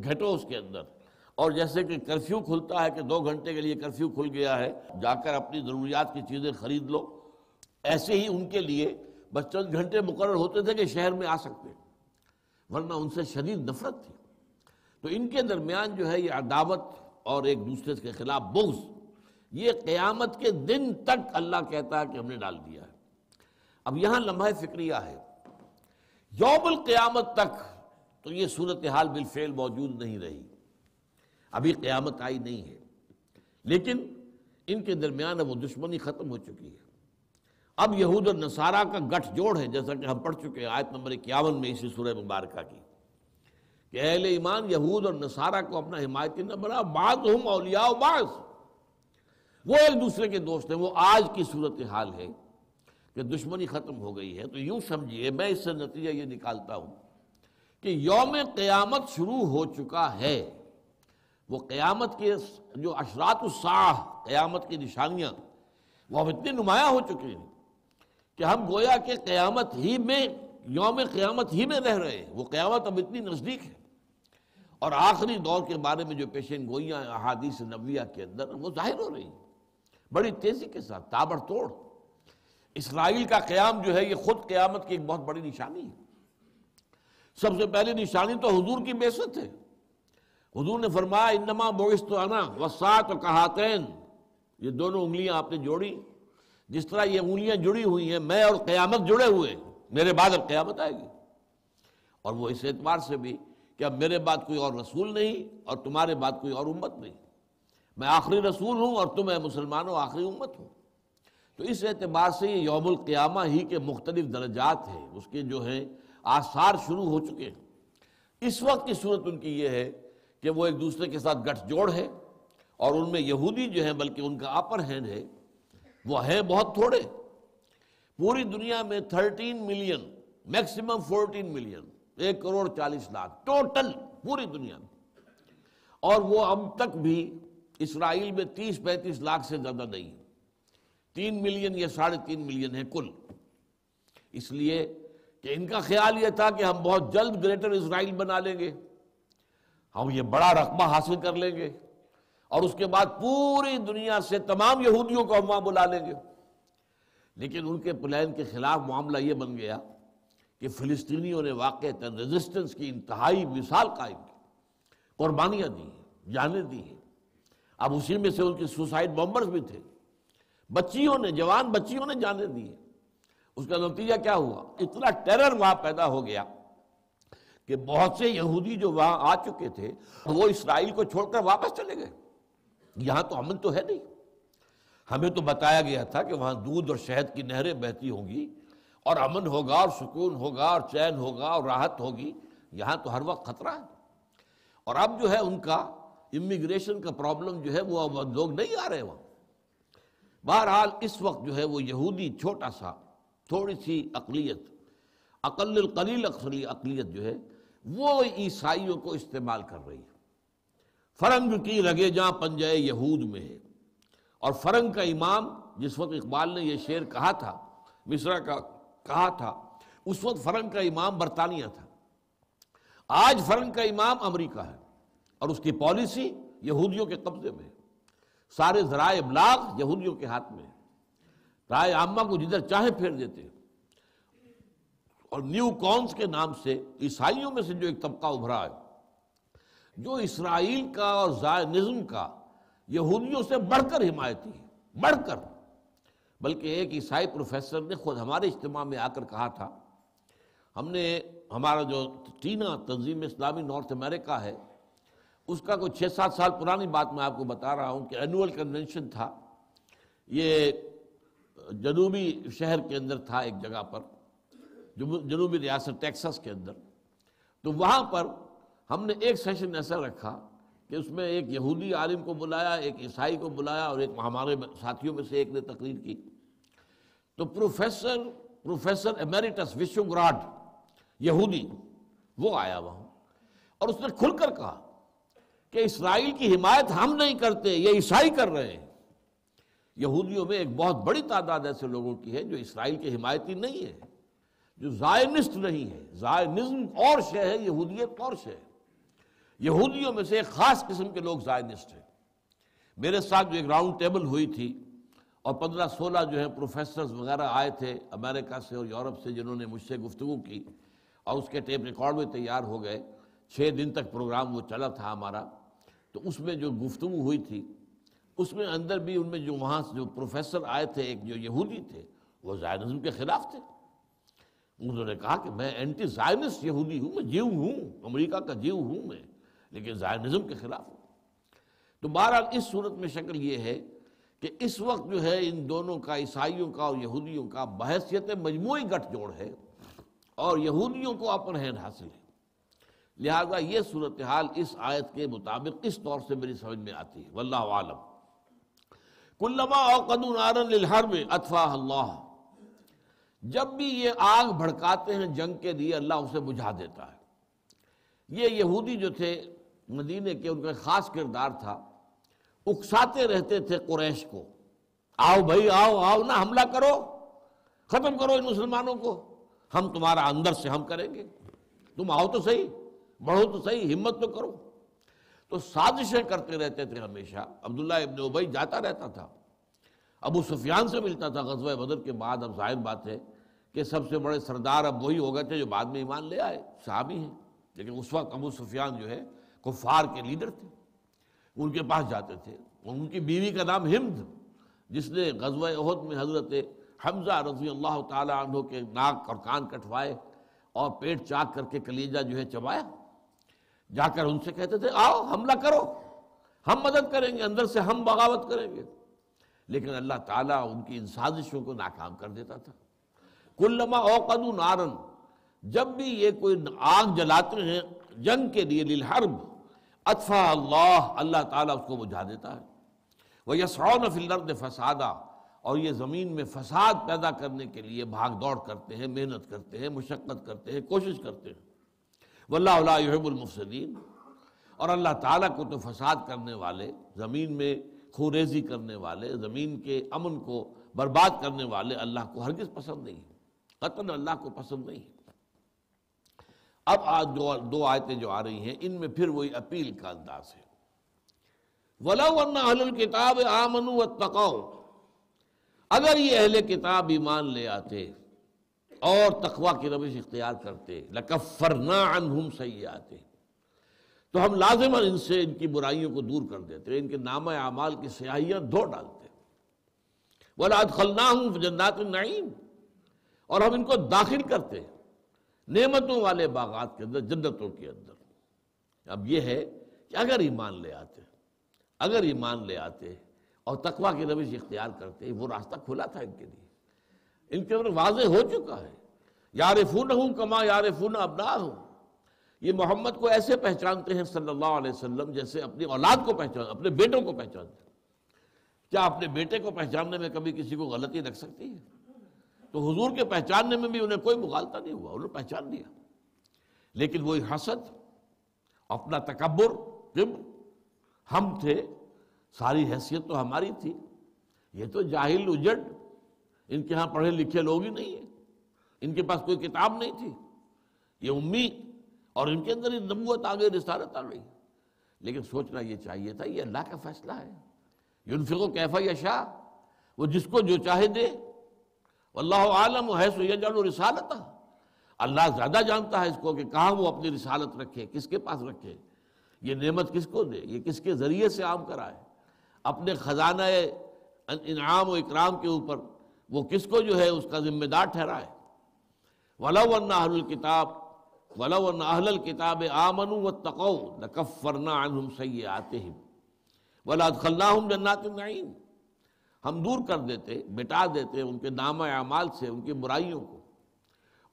گھیٹوس کے اندر۔ اور جیسے کہ کرفیو کھلتا ہے کہ دو گھنٹے کے لیے کرفیو کھل گیا ہے، جا کر اپنی ضروریات کی چیزیں خرید لو۔ ایسے ہی ان کے لیے بس چند گھنٹے مقرر ہوتے تھے کہ شہر میں آ سکتے۔ ورنہ ان سے شدید نفرت تھی۔ تو ان کے درمیان جو ہے یہ عداوت اور ایک دوسرے کے خلاف بغض، یہ قیامت کے دن تک اللہ کہتا ہے کہ ہم نے ڈال دیا ہے۔ اب یہاں لمحہ فکریہ ہے۔ یوم القیامت تک تو یہ صورتحال بالفعل موجود نہیں رہی۔ ابھی قیامت آئی نہیں ہے۔ لیکن ان کے درمیان اب وہ دشمنی ختم ہو چکی ہے۔ اب یہود اور نصارہ کا گٹھ جوڑ ہے، جیسا کہ ہم پڑھ چکے ہیں آیت نمبر اکیاون میں اسی سورہ مبارکہ کی۔ کہ اہل ایمان یہود اور نصارہ کو اپنا حمایتی نہ بنا بعض ہم اولیاء و بعض۔ وہ ایک دوسرے کے دوست ہیں، وہ آج کی صورتحال ہے کہ دشمنی ختم ہو گئی ہے۔ تو یوں سمجھیے، میں اس سے نتیجہ یہ نکالتا ہوں کہ یوم قیامت شروع ہو چکا ہے۔ وہ قیامت کے جو اشرات الساح قیامت کی نشانیاں، وہ اب اتنی نمایاں ہو چکے ہیں کہ ہم گویا کہ قیامت ہی میں، یوم قیامت ہی میں رہ رہے ہیں۔ وہ قیامت اب اتنی نزدیک ہے۔ اور آخری دور کے بارے میں جو پیشن گوئیاں، احادیث نبویہ کے اندر، وہ ظاہر ہو رہی ہیں۔ بڑی تیزی کے ساتھ، تابڑ توڑ۔ اسرائیل کا قیام جو ہے، یہ خود قیامت کی ایک بہت بڑی نشانی ہے۔ سب سے پہلی نشانی تو حضور کی بیست ہے۔ حضور نے فرمایا، انما بوئس تو انا وسعت و کہاتین یہ دونوں انگلیاں آپ نے جوڑی۔ جس طرح یہ انگلیاں جڑی ہوئی ہیں، میں اور قیامت جڑے ہوئے میرے بعد اب قیامت آئے گی۔ اور وہ اس اعتبار سے بھی کہ اب میرے بعد کوئی اور رسول نہیں اور تمہارے بعد کوئی اور امت نہیں۔ میں آخری رسول ہوں اور تم مسلمانوں آخری امت ہوں۔ تو اس اعتبار سے یہ یوم القیامہ ہی کے مختلف درجات ہیں۔ اس کے جو ہیں، آثار شروع ہو چکے ہیں۔ اس وقت کی صورت ان کی یہ ہے کہ وہ ایک دوسرے کے ساتھ گٹھ جوڑ ہے اور ان میں یہودی جو ہیں بلکہ ان کا اپر ہینڈ ہے، وہ ہے بہت تھوڑے۔ پوری دنیا میں thirteen million, maximum fourteen million, ایک کروڑ چالیس لاکھ، ٹوٹل پوری دنیا میں۔ اور وہ اب تک بھی اسرائیل میں تیس پینتیس لاکھ سے زیادہ نہیں تین ملین یا ساڑھے تین ملین ہے کل۔ اس لیے کہ ان کا خیال یہ تھا کہ ہم بہت جلد گریٹر اسرائیل بنا لیں گے۔ ہم یہ بڑا رقبہ حاصل کر لیں گے اور اس کے بعد پوری دنیا سے تمام یہودیوں کو ہم وہاں بلا لیں گے۔ لیکن ان کے پلان کے خلاف معاملہ یہ بن گیا کہ فلسطینیوں نے واقع ریزسٹنس کی انتہائی مثال قائم کی۔ قربانیاں دی ہیں، جانیں دی ہیں۔ اب اسی میں سے ان کے سوسائڈ بمبرز بھی تھے۔ بچیوں نے، جوان بچیوں نے جانے دیے اس کا نتیجہ کیا ہوا؟ اتنا ٹیرر وہاں پیدا ہو گیا کہ بہت سے یہودی جو وہاں آ چکے تھے، وہ اسرائیل کو چھوڑ کر واپس چلے گئے۔ یہاں تو امن تو ہے نہیں۔ ہمیں تو بتایا گیا تھا کہ وہاں دودھ اور شہد کی نہریں بہتی ہوں گی اور امن ہوگا اور سکون ہوگا اور چین ہوگا اور راحت ہوگی۔ یہاں تو ہر وقت خطرہ ہے۔ اور اب جو ہے ان کا امیگریشن کا پرابلم جو ہے وہ اب لوگ نہیں آ رہے وہاں۔ بہرحال اس وقت جو ہے وہ یہودی چھوٹا سا، تھوڑی سی اقلیت، اقل القلیل اقلیت جو ہے وہ عیسائیوں کو استعمال کر رہی ہے۔ فرنگ کی رگے جاں پنجائے یہود میں ہے۔ اور فرنگ کا امام جس وقت اقبال نے یہ شعر کہا تھا مصرا کا کہا تھا، اس وقت فرنگ کا امام برطانیہ تھا۔ آج فرنگ کا امام امریکہ ہے اور اس کی پالیسی یہودیوں کے قبضے میں ہے۔ سارے ذرائع ابلاغ یہودیوں کے ہاتھ میں ہے رائے عامہ کو جدھر چاہے پھیر دیتے ہیں۔ اور نیو کونس کے نام سے عیسائیوں میں سے جو ایک طبقہ ابھرا ہے، جو اسرائیل کا اور زائنزم کا یہودیوں سے بڑھ کر حمایتی ہے، بڑھ کر۔ بلکہ ایک عیسائی پروفیسر نے خود ہمارے اجتماع میں آ کر کہا تھا، ہم نے ہمارا جو ٹینا تنظیم اسلامی نارتھ امریکہ ہے، اس کا کوئی چھ سات سال پرانی بات میں آپ کو بتا رہا ہوں کہ اینول کنونشن تھا۔ یہ جنوبی شہر کے اندر تھا ایک جگہ پر۔ جنوبی ریاست ٹیکسس کے اندر۔ تو وہاں پر ہم نے ایک سیشن ایسا رکھا کہ اس میں ایک یہودی عالم کو بلایا، ایک عیسائی کو بلایا اور ایک ہمارے ساتھیوں میں سے ایک نے تقریر کی۔ تو پروفیسر پروفیسر ایمیریٹس وشو گراڈ یہودی، وہ آیا وہاں اور اس نے کھل کر کہا کہ اسرائیل کی حمایت ہم نہیں کرتے، یہ عیسائی کر رہے ہیں۔ یہودیوں میں ایک بہت بڑی تعداد ایسے لوگوں کی ہے جو اسرائیل کی حمایتی نہیں ہے۔ جو زائنسٹ نہیں ہے، زائنزم اور شے ہے، یہودیت اور شے ہے۔ یہودیوں میں سے ایک خاص قسم کے لوگ زائنسٹ ہیں۔ میرے ساتھ جو ایک راؤنڈ ٹیبل ہوئی تھی اور پندرہ سولہ جو ہیں پروفیسرز وغیرہ آئے تھے امریکہ سے اور یورپ سے جنہوں نے مجھ سے گفتگو کی اور اس کے ٹیپ ریکارڈ میں تیار ہو گئے۔ چھ دن تک پروگرام وہ چلا تھا ہمارا۔ تو اس میں جو گفتگو ہوئی تھی، اس میں اندر بھی ان میں جو وہاں سے جو پروفیسر آئے تھے، ایک جو یہودی تھے، وہ زائنزم کے خلاف تھے۔ انہوں نے کہا کہ میں اینٹی زائنس یہودی ہوں، میں جیو ہوں، امریکہ کا جیو ہوں میں، لیکن زائنزم کے خلاف ہوں۔ تو بہرحال اس صورت میں شکل یہ ہے کہ اس وقت جو ہے ان دونوں کا، عیسائیوں کا اور یہودیوں کا بحثیت مجموعی گٹھ جوڑ ہے اور یہودیوں کو اپن ہینڈ حاصل ہے۔ لہذا یہ صورتحال اس آیت کے مطابق اس طور سے میری سمجھ میں آتی ہے۔ واللہ عالم۔ کلما اوقد نارن للحرب اطفا اللہ۔ جب بھی یہ آگ بھڑکاتے ہیں جنگ کے لیے، اللہ اسے بجھا دیتا ہے۔ یہ یہودی جو تھے مدینے کے، ان کا خاص کردار تھا۔ اکساتے رہتے تھے قریش کو۔ آؤ بھائی، آؤ آؤ، نہ حملہ کرو۔ ختم کرو ان مسلمانوں کو۔ ہم تمہارا اندر سے ہم کریں گے۔ تم آؤ تو صحیح، بڑھو تو صحیح، ہمت تو کرو۔ تو سازشیں کرتے رہتے تھے ہمیشہ۔ عبداللہ ابن ابئی جاتا رہتا تھا۔ ابو سفیان سے ملتا تھا غزوہ بدر کے بعد۔ اب ظاہر بات ہے کہ سب سے بڑے سردار اب وہی ہو گئے تھے جو بعد میں ایمان لے آئے، صحابی ہیں۔ لیکن اس وقت ابو سفیان جو ہے، کفار کے لیڈر تھے۔ ان کے پاس جاتے تھے۔ ان کی بیوی کا نام ہمد جس نے غزوہ عہد میں حضرت حمزہ رضی اللہ تعالیٰ عنہ کے ناک اور کان کٹوائے اور پیٹ چاک کر کے کلیجہ جو ہے چبایا۔ جا کر ان سے کہتے تھے، آؤ، حملہ کرو۔ ہم مدد کریں گے، اندر سے ہم بغاوت کریں گے۔ لیکن اللہ تعالیٰ ان کی ان سازشوں کو ناکام کر دیتا تھا۔ کلما اوقد نارن۔ جب بھی یہ کوئی آگ جلاتے ہیں جنگ کے لیے للحرب اطفا اللہ اللہ تعالیٰ اس کو بجھا دیتا ہے۔ وہ یسعون فی الارض فسادہ اور یہ زمین میں فساد پیدا کرنے کے لیے بھاگ دوڑ کرتے ہیں، محنت کرتے ہیں، مشقت کرتے ہیں، کوشش کرتے ہیں۔ واللہ لا المفسدین اور اللہ تعالیٰ کو تو فساد کرنے والے، زمین میں خوریزی کرنے والے، زمین کے امن کو برباد کرنے والے اللہ کو ہرگز پسند نہیں قطن اللہ کو پسند نہیں ہے۔ اب آج دو دو آیتیں جو آ رہی ہیں، ان میں پھر وہی اپیل کا انداز ہے۔ وَلَوْ أَنَّ أَهْلُ الْكِتَابِ آمَنُوا وَاتَّقَوْا۔ اگر یہ اہل کتاب ایمان لے آتے اور تقوی کی روش اختیار کرتے، لَكَفَّرْنَا عَنْهُمْ سَيِّئَاتِهِمْ تو ہم لازماً ان سے ان کی برائیوں کو دور کر دیتے، ان کے نامہ اعمال کی سیاہیاں دھو ڈالتے۔ وَلَأَدْخَلْنَاهُمْ فِي جَنَّاتِ النَّعِيمِ۔ اور ہم ان کو داخل کرتے نعمتوں والے باغات کے اندر، جنتوں کے اندر۔ اب یہ ہے کہ اگر ایمان لے آتے، اگر ایمان لے آتے اور تقوی کی روش اختیار کرتے، وہ راستہ کھلا تھا ان کے لیے۔ ان کے اندر واضح ہو چکا ہے۔ یارفون ہوں کما یارفون ابنا ہوں یہ محمد کو ایسے پہچانتے ہیں صلی اللہ علیہ وسلم جیسے اپنی اولاد کو پہچان، اپنے بیٹوں کو پہچانتے ہیں۔ کیا اپنے بیٹے کو پہچاننے میں کبھی کسی کو غلطی رکھ سکتی ہے؟ تو حضور کے پہچاننے میں بھی انہیں کوئی مغالطہ نہیں ہوا، انہوں نے پہچان لیا۔ لیکن وہی حسد، اپنا تکبر کبر ہم تھے، ساری حیثیت تو ہماری تھی۔ یہ تو جاہل، اجڑ، ان کے ہاں پڑھے لکھے لوگ ہی نہیں ہیں۔ ان کے پاس کوئی کتاب نہیں تھی۔ یہ امی اور ان کے اندر نبوت آ گئی رسالت آ گئی لیکن سوچنا یہ چاہیے تھا، یہ اللہ کا فیصلہ ہے۔ یونفق و کیفا یا شاہ وہ جس کو جو چاہے دے۔ اللہ عالم ہے، سو یہ جانو رسالت اللہ زیادہ جانتا ہے اس کو کہ کہاں وہ اپنی رسالت رکھے، کس کے پاس رکھے۔ یہ نعمت کس کو دے؟ یہ کس کے ذریعے سے عام کرائے؟ اپنے خزانہ انعام و اکرام کے اوپر وہ کس کو جو ہے اس کا ذمہ دار ٹھہرائے؟ ولو ان اہل الکتاب ولو ان اہل الکتاب آمنوا واتقوا لکفرنا عنہم سیئاتہم ولا ادخلناہم جنات النعیم ہم دور کر دیتے، مٹا دیتے ان کے نام اعمال سے، ان کی برائیوں کو۔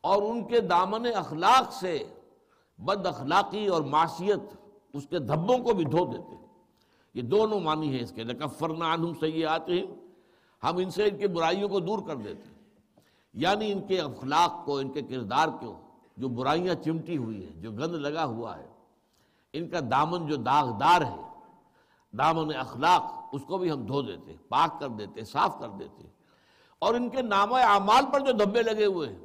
اور ان کے دامن اخلاق سے، بد اخلاقی اور معصیت اس کے دھبوں کو بھی دھو دیتے۔ یہ دونوں معنی ہیں اس کے۔ لکفرنا عنہم سیئاتہم ہم ان سے ان کی برائیوں کو دور کر دیتے۔ یعنی ان کے اخلاق کو، ان کے کردار کو، جو برائیاں چمٹی ہوئی ہیں، جو گند لگا ہوا ہے۔ ان کا دامن جو داغدار ہے، دامن اخلاق اس کو بھی ہم دھو دیتے، پاک کر دیتے، صاف کر دیتے۔ اور ان کے نام اعمال پر جو دھبے لگے ہوئے ہیں،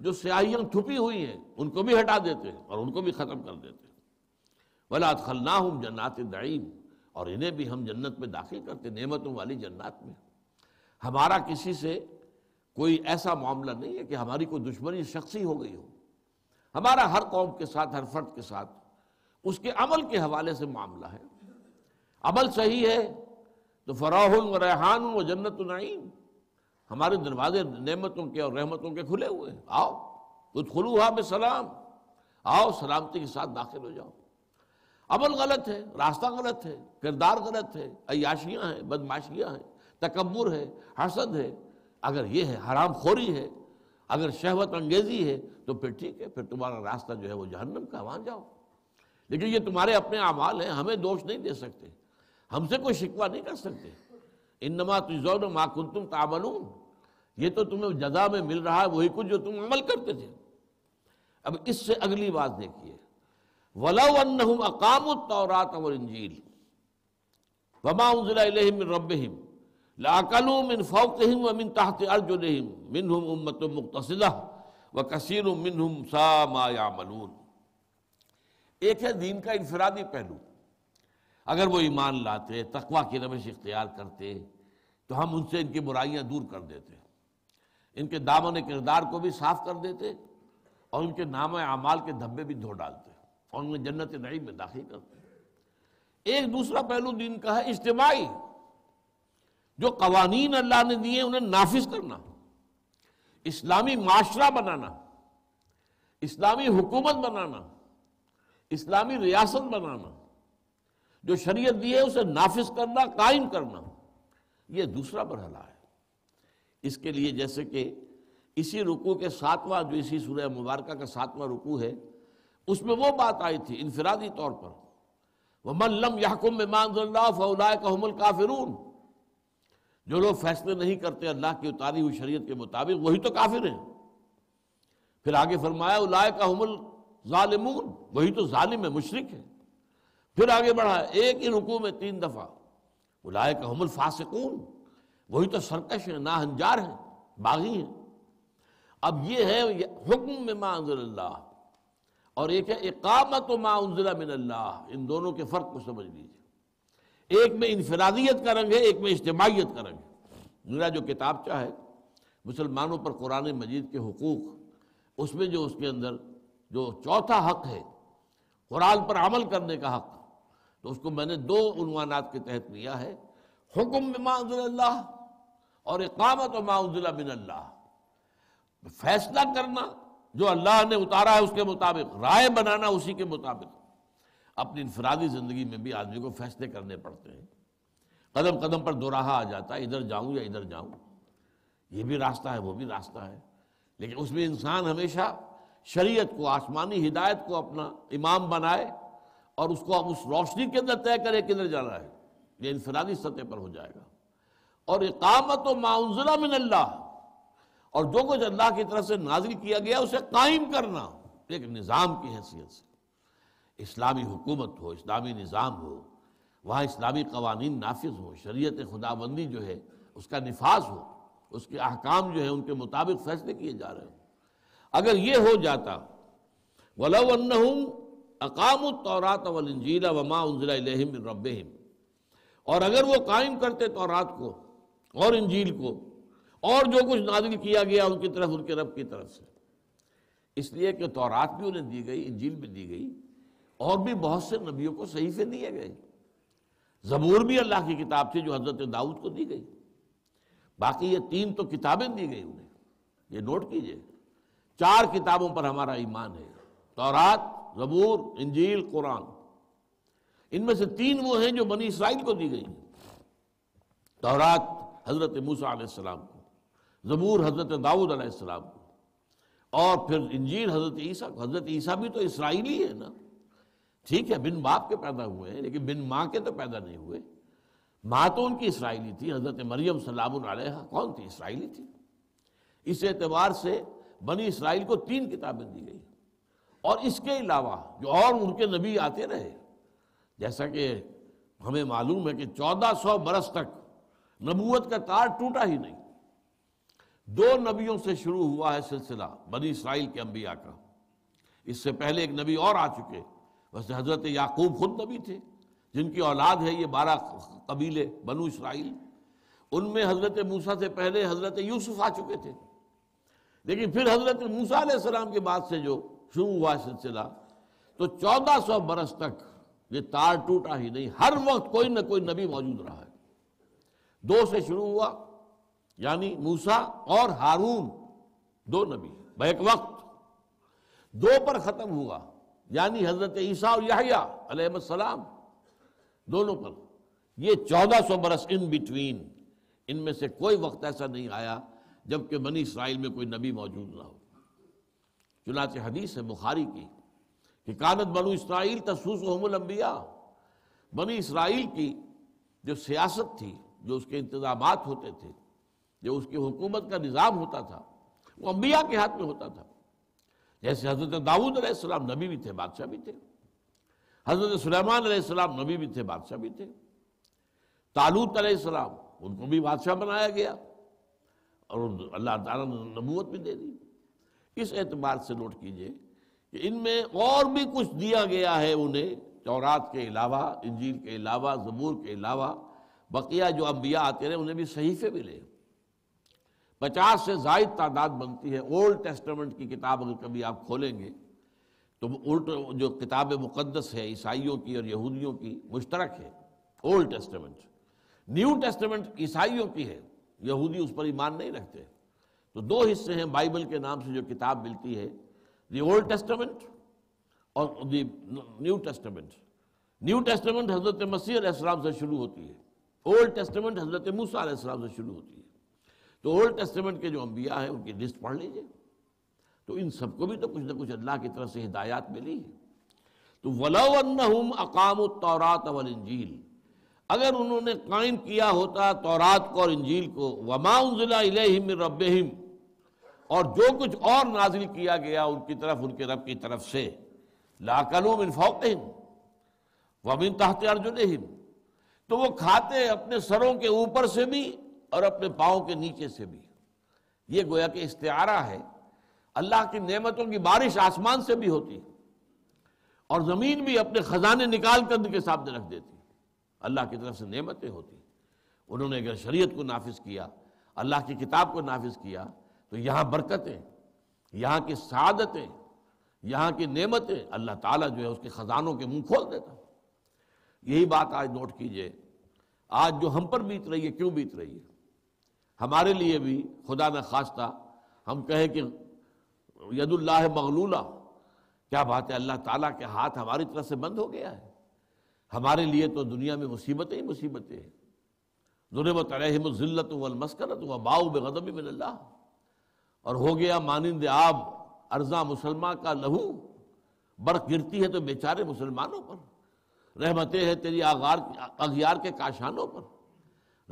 جو سیاہیاں چھپی ہوئی ہیں، ان کو بھی ہٹا دیتے اور ان کو بھی ختم کر دیتے۔ ولاد خلنا جنات دعیم اور انہیں بھی ہم جنت میں داخل کرتے، نعمتوں والی جنات میں۔ ہمارا کسی سے کوئی ایسا معاملہ نہیں ہے کہ ہماری کوئی دشمنی شخصی ہو گئی ہو۔ ہمارا ہر قوم کے ساتھ، ہر فرد کے ساتھ اس کے عمل کے حوالے سے معاملہ ہے۔ عمل صحیح ہے تو فراہ و ریحان و جنت النعیم ہمارے دروازے نعمتوں کے اور رحمتوں کے کھلے ہوئے ہیں۔ آؤ کچھ خلوحا میں سلام آؤ، سلامتی کے ساتھ داخل ہو جاؤ۔ عمل غلط ہے، راستہ غلط ہے، کردار غلط ہے، عیاشیاں ہیں بدماشیاں ہیں تکبر ہے، حسد ہے۔ اگر یہ ہے، حرام خوری ہے، اگر شہوت انگیزی ہے، تو پھر ٹھیک ہے، پھر تمہارا راستہ جو ہے وہ جہنم کا وہاں جاؤ۔ لیکن یہ تمہارے اپنے اعمال ہیں، ہمیں دوش نہیں دے سکتے۔ ہم سے کوئی شکوہ نہیں کر سکتے۔ انما تجزون ما کنتم تعملون۔ یہ تو تمہیں جزا میں مل رہا ہے، وہی کچھ جو تم عمل کرتے تھے۔ اب اس سے اگلی بات دیکھیے۔ وَلَوْ أَنَّهُمْ أَقَامُوا التَّوْرَاةَ وَالْإِنْجِيلِ وَمَا أُنزِلَ إِلَيْهِمْ مِنْ رَبِّهِمْ لَأَكَلُوا مِنْ فَوْقِهِمْ وَمِنْ تَحْتِ أَرْجُلِهِمْ مِنْهُمْ أُمَّةٌ مُقْتَصِدَةٌ وَكَثِيرٌ مِنْهُمْ سَاءَ مَا يَعْمَلُونَ۔ ایک ہے دین کا انفرادی پہلو۔ اگر وہ ایمان لاتے، تقوی کی روش اختیار کرتے، تو ہم ان سے ان کی برائیاں دور کر دیتے۔ ان کے دامن کردار کو بھی صاف کر دیتے اور ان کے نام اعمال کے دھبے بھی دھو ڈالتے اور انہیں جنت نعیم میں داخل کرتے۔ ایک دوسرا پہلو دین کا ہے اجتماعی، جو قوانین اللہ نے دیے، انہیں نافذ کرنا، اسلامی معاشرہ بنانا، اسلامی حکومت بنانا، اسلامی ریاست بنانا۔ جو شریعت دی ہے اسے نافذ کرنا، قائم کرنا۔ یہ دوسرا مرحلہ ہے۔ اس کے لیے جیسے کہ اسی رکوع کے ساتواں جو اسی سورہ مبارکہ کا ساتواں رکوع ہے، اس میں وہ بات آئی تھی انفرادی طور پر۔ وہ ملم یحکم اللہ فلاح کا حمل جو لوگ فیصلے نہیں کرتے اللہ کی اتاری ہوئی شریعت کے مطابق، وہی تو کافر ہیں۔ پھر آگے فرمایا اولائے کا حمل ظالمون وہی تو ظالم ہے مشرق ہے۔ پھر آگے بڑھا، ایک ہی رکوع میں تین دفعہ۔ اولائے کا حمل فاسقون وہی تو سرکش ہیں، ناہنجار ہیں، باغی ہیں۔ اب یہ ہے حکم میں انزل اللہ۔ اور ایک ہے اقامت و ما انزل من اللہ۔ ان دونوں کے فرق کو سمجھ لیجیے ایک میں انفرادیت کا رنگ ہے، ایک میں اجتماعیت کا رنگ ہے۔ میرا جو کتاب چاہے، مسلمانوں پر قرآن مجید کے حقوق، اس میں جو اس کے اندر جو چوتھا حق ہے، قرآن پر عمل کرنے کا حق تو اس کو میں نے دو عنوانات کے تحت لیا ہے، حکم ما انزل اللہ اور اقامت و ما انزل من اللہ۔ فیصلہ کرنا جو اللہ نے اتارا ہے اس کے مطابق، رائے بنانا اسی کے مطابق۔ اپنی انفرادی زندگی میں بھی آدمی کو فیصلے کرنے پڑتے ہیں۔ قدم قدم پر دوراہا آ جاتا ہے، ادھر جاؤں یا ادھر جاؤں۔ یہ بھی راستہ ہے، وہ بھی راستہ ہے۔ لیکن اس میں انسان ہمیشہ شریعت کو، آسمانی ہدایت کو اپنا امام بنائے۔ اور اس کو اس روشنی کے اندر طے کرے کدھر جانا ہے۔ یہ انفرادی سطح پر ہو جائے گا۔ اور اقامت و معذلہ من اللہ۔ اور جو کچھ اللہ کی طرف سے نازل کیا گیا، اسے قائم کرنا۔ ایک نظام کی حیثیت سے۔ اسلامی حکومت ہو، اسلامی نظام ہو، وہاں اسلامی قوانین نافذ ہو شریعت خدا بندی جو ہے، اس کا نفاذ ہو، اس کے احکام جو ہیں، ان کے مطابق فیصلے کیے جا رہے ہوں اگر یہ ہو جاتا، ولو انہم اقام التورات والانجیل وما انزل الیہم من ربہم۔ اور اگر وہ قائم کرتے تورات کو اور انجیل کو، اور جو کچھ نازل کیا گیا ان کی طرف، ان کے رب کی طرف سے۔ اس لیے کہ تورات بھی انہیں دی گئی، انجیل بھی دی گئی، اور بھی بہت سے نبیوں کو صحیفے دیے گئے۔ زبور بھی اللہ کی کتاب تھی جو حضرت داؤد کو دی گئی۔ باقی یہ تین تو کتابیں دی گئی انہیں۔ یہ نوٹ کیجیے۔ چار کتابوں پر ہمارا ایمان ہے۔ تورات زبور انجیل، قرآن۔ ان میں سے تین وہ ہیں جو بنی اسرائیل کو دی گئی تورات حضرت موسیٰ علیہ السلام کو، زبور حضرت داؤد علیہ السلام کو، اور پھر انجیل حضرت عیسیٰ کو۔ حضرت عیسیٰ بھی تو اسرائیلی ہے نا۔ ٹھیک ہے، بن باپ کے پیدا ہوئے ہیں، لیکن بن ماں کے تو پیدا نہیں ہوئے۔ ماں تو ان کی اسرائیلی تھی، حضرت مریم سلام علیہ کون تھی اسرائیلی تھی؟ اس اعتبار سے بنی اسرائیل کو تین کتابیں دی گئی اور اس کے علاوہ جو اور ان کے نبی آتے رہے، جیسا کہ ہمیں معلوم ہے کہ چودہ سو برس تک نبوت کا تار ٹوٹا ہی نہیں۔ دو نبیوں سے شروع ہوا ہے سلسلہ بنی اسرائیل کے انبیاء کا۔ اس سے پہلے ایک نبی اور آ چکے۔ ویسے حضرت یعقوب خود نبی تھے، جن کی اولاد ہے یہ بارہ قبیلے بنو اسرائیل۔ ان میں حضرت موسیٰ سے پہلے حضرت یوسف آ چکے تھے۔ لیکن پھر حضرت موسیٰ علیہ السلام کے بعد سے جو شروع ہوا سلسلہ، تو چودہ سو برس تک یہ تار ٹوٹا ہی نہیں، ہر وقت کوئی نہ کوئی نبی موجود رہا ہے۔ دو سے شروع ہوا یعنی موسیٰ اور ہارون، دو نبی بیک وقت۔ دو پر ختم ہوا یعنی حضرت عیسیٰ اور یحییٰ علیہ السلام، دونوں پر۔ یہ چودہ سو برس ان بٹوین ان میں سے کوئی وقت ایسا نہیں آیا جبکہ بنی اسرائیل میں کوئی نبی موجود نہ ہو۔ چنانچہ حدیث ہے بخاری کی کہ کانت بنو اسرائیل تسوس الانبیاء۔ بنی اسرائیل کی جو سیاست تھی، جو اس کے انتظامات ہوتے تھے، جو اس کی حکومت کا نظام ہوتا تھا، وہ انبیاء کے ہاتھ میں ہوتا تھا۔ جیسے حضرت داؤد علیہ السلام نبی بھی تھے، بادشاہ بھی تھے۔ حضرت سلیمان علیہ السلام نبی بھی تھے، بادشاہ بھی تھے۔ تالوت علیہ السلام، ان کو بھی بادشاہ بنایا گیا اور اللہ تعالیٰ نے نبوت بھی دے دی۔ اس اعتبار سے نوٹ کیجیے کہ ان میں اور بھی کچھ دیا گیا ہے انہیں چورات کے علاوہ، انجیل کے علاوہ، زبور کے علاوہ، بقیہ جو انبیاء آتے رہے، انہیں بھی صحیفے ملے پچاس سے زائد تعداد بنتی ہے۔ اولڈ ٹیسٹمنٹ کی کتاب اگر کبھی آپ کھولیں گے، تو الٹ جو کتاب مقدس ہے، عیسائیوں کی اور یہودیوں کی، مشترک ہے۔ اولڈ ٹیسٹمنٹ نیو ٹیسٹمنٹ عیسائیوں کی ہے۔ یہودی اس پر ایمان نہیں رکھتے۔ تو دو حصے ہیں بائبل کے نام سے جو کتاب ملتی ہے، دی اولڈ ٹیسٹمنٹ اور the new testament new testament حضرت مسیح علیہ السلام سے شروع ہوتی ہے۔ اولڈ ٹیسٹمنٹ حضرت موسیٰ علیہ السلام سے شروع ہوتی ہے۔ تو اولڈ ٹیسٹمنٹ کے جو انبیاء ہیں، ان کی لسٹ پڑھ لیجیے۔ تو ان سب کو بھی تو کچھ نہ کچھ اللہ کی طرف سے ہدایات ملی ہے تو وَلَوْ أَنَّهُمْ أَقَامُوا التَّوْرَاتَ وَالْإِنجِيلِ۔ اگر انہوں نے قائم کیا ہوتا تورات کو اور انجیل کو، وَمَا أُنزِلَ إِلَيْهِمْ مِنْ رَبِّهِمْ اور جو کچھ اور نازل کیا گیا ان کی طرف، ان کے رب کی طرف سے. لَاكَلُوا مِنْ فَوْقِهِمْ وَمِنْ تَحْتِ أَرْجُلِهِمْ تو وہ کھاتے اپنے سروں کے اوپر سے بھی اور اپنے پاؤں کے نیچے سے بھی. یہ گویا کہ استعارہ ہے. اللہ کی نعمتوں کی بارش آسمان سے بھی ہوتی اور زمین بھی اپنے خزانے نکال کر ان کے سامنے رکھ دیتی اللہ کی طرف سے نعمتیں ہوتی انہوں نے اگر شریعت کو نافذ کیا، اللہ کی کتاب کو نافذ کیا تو یہاں برکتیں، یہاں کی سعادتیں، یہاں کی نعمتیں اللہ تعالیٰ جو ہے اس کے خزانوں کے منہ کھول دیتا یہی بات آج نوٹ کیجیے۔ آج جو ہم پر بیت رہی ہے، کیوں بیت رہی ہے؟ ہمارے لیے بھی خدا نہ خواستہ ہم کہیں کہ ید اللہ مغلولہ، کیا بات ہے؟ اللہ تعالیٰ کے ہاتھ ہماری طرف سے بند ہو گیا ہے۔ ہمارے لیے تو دنیا میں مصیبتیں ہی مصیبتیں ہیں۔ ضرورت علیہم الذلت والمسکنت وباؤ بغضب من اللہ۔ اور ہو گیا مانند آب ارزاں مسلمان کا لہو۔ برق گرتی ہے تو بیچارے مسلمانوں پر۔ رحمتیں ہیں تیری آغار، اغیار کے کاشانوں پر۔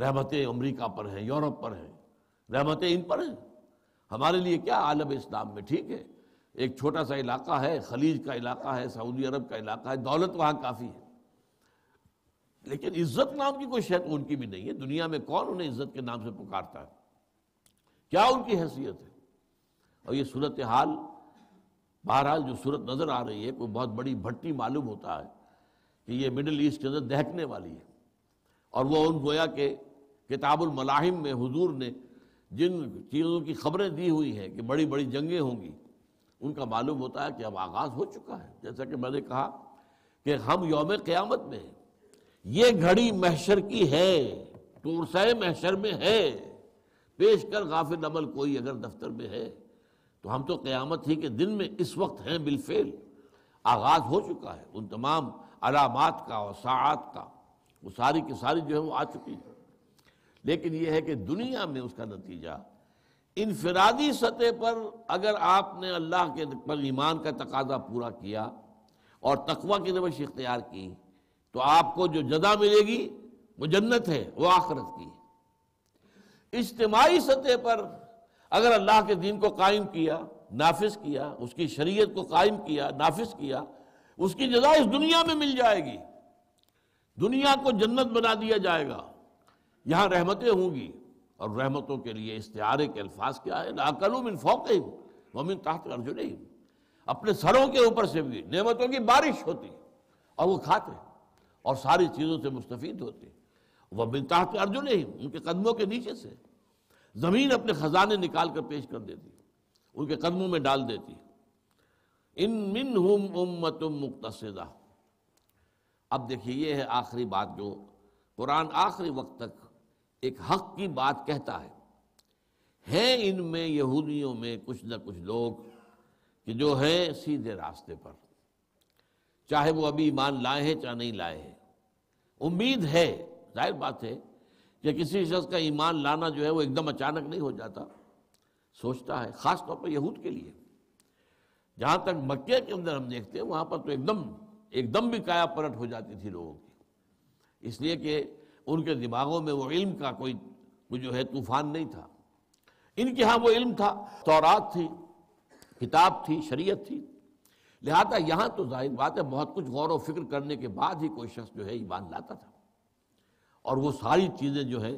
رحمتیں امریکہ پر ہیں، یورپ پر ہیں۔ رحمتیں ان پر ہیں۔ ہمارے لیے کیا عالم اسلام میں ٹھیک ہے؟ ایک چھوٹا سا علاقہ ہے، خلیج کا علاقہ ہے، سعودی عرب کا علاقہ ہے، دولت وہاں کافی ہے۔ لیکن عزت نام کی کوئی شاید ان کی بھی نہیں ہے۔ دنیا میں کون انہیں عزت کے نام سے پکارتا ہے؟ کیا ان کی حیثیت ہے؟ اور یہ صورت حال، بہرحال جو صورت نظر آ رہی ہے، کوئی بہت بڑی بھٹی معلوم ہوتا ہے کہ یہ مڈل ایسٹ کے اندر دہکنے والی ہے۔ اور وہ ان گویا کہ کتاب الملاحم میں حضور نے جن چیزوں کی خبریں دی ہوئی ہیں کہ بڑی بڑی جنگیں ہوں گی، ان کا معلوم ہوتا ہے کہ اب آغاز ہو چکا ہے۔ جیسا کہ میں نے کہا کہ ہم یوم قیامت میں ہیں یہ گھڑی محشر کی ہے ٹورسائے محشر میں ہے۔ پیش کر غافل عمل کوئی اگر دفتر میں ہے۔ تو ہم تو قیامت ہی کے دن میں اس وقت ہیں بالفعل۔ آغاز ہو چکا ہے ان تمام علامات کا اور ساعات کا۔ وہ ساری کی ساری جو ہے وہ آ چکی ہے لیکن یہ ہے کہ دنیا میں اس کا نتیجہ انفرادی سطح پر اگر آپ نے اللہ کے پر ایمان کا تقاضا پورا کیا اور تقوی کی روش اختیار کی، تو آپ کو جو جزا ملے گی وہ جنت ہے، وہ آخرت کی۔ اجتماعی سطح پر اگر اللہ کے دین کو قائم کیا، نافذ کیا، اس کی شریعت کو قائم کیا، نافذ کیا، اس کی جزا اس دنیا میں مل جائے گی۔ دنیا کو جنت بنا دیا جائے گا۔ یہاں رحمتیں ہوں گی۔ اور رحمتوں کے لیے استعارے کے الفاظ کیا ہے لاکلو من فوقہم ومن تحت ارجلہم اپنے سروں کے اوپر سے بھی نعمتوں کی بارش ہوتی اور وہ کھاتے اور ساری چیزوں سے مستفید ہوتے وہ من تحت ارجلہم ان کے قدموں کے نیچے سے۔ زمین اپنے خزانے نکال کر پیش کر دیتی، ان کے قدموں میں ڈال دیتی۔ ان منہم امت مقتصدہ۔ اب دیکھیے، یہ ہے آخری بات جو قرآن آخری وقت تک ایک حق کی بات کہتا ہے۔ ہیں ان میں یہودیوں میں کچھ نہ کچھ لوگ کہ جو ہیں سیدھے راستے پر۔ چاہے وہ ابھی ایمان لائے ہیں چاہے نہیں لائے ہیں۔ امید ہے، ظاہر بات ہے کہ کسی شخص کا ایمان لانا جو ہے وہ ایک دم اچانک نہیں ہو جاتا، سوچتا ہے، خاص طور پر یہود کے لیے۔ جہاں تک مکے کے اندر ہم دیکھتے ہیں، وہاں پر تو ایک دم ایک دم بھی کایا پلٹ ہو جاتی تھی لوگوں کی۔ اس لیے کہ ان کے دماغوں میں وہ علم کا کوئی جو ہے طوفان نہیں تھا۔ ان کے ہاں وہ علم تھا، تورات تھی، کتاب تھی، شریعت تھی۔ لہذا یہاں تو ظاہر بات ہے، بہت کچھ غور و فکر کرنے کے بعد ہی کوئی شخص جو ہے ایمان لاتا تھا۔ اور وہ ساری چیزیں جو ہیں،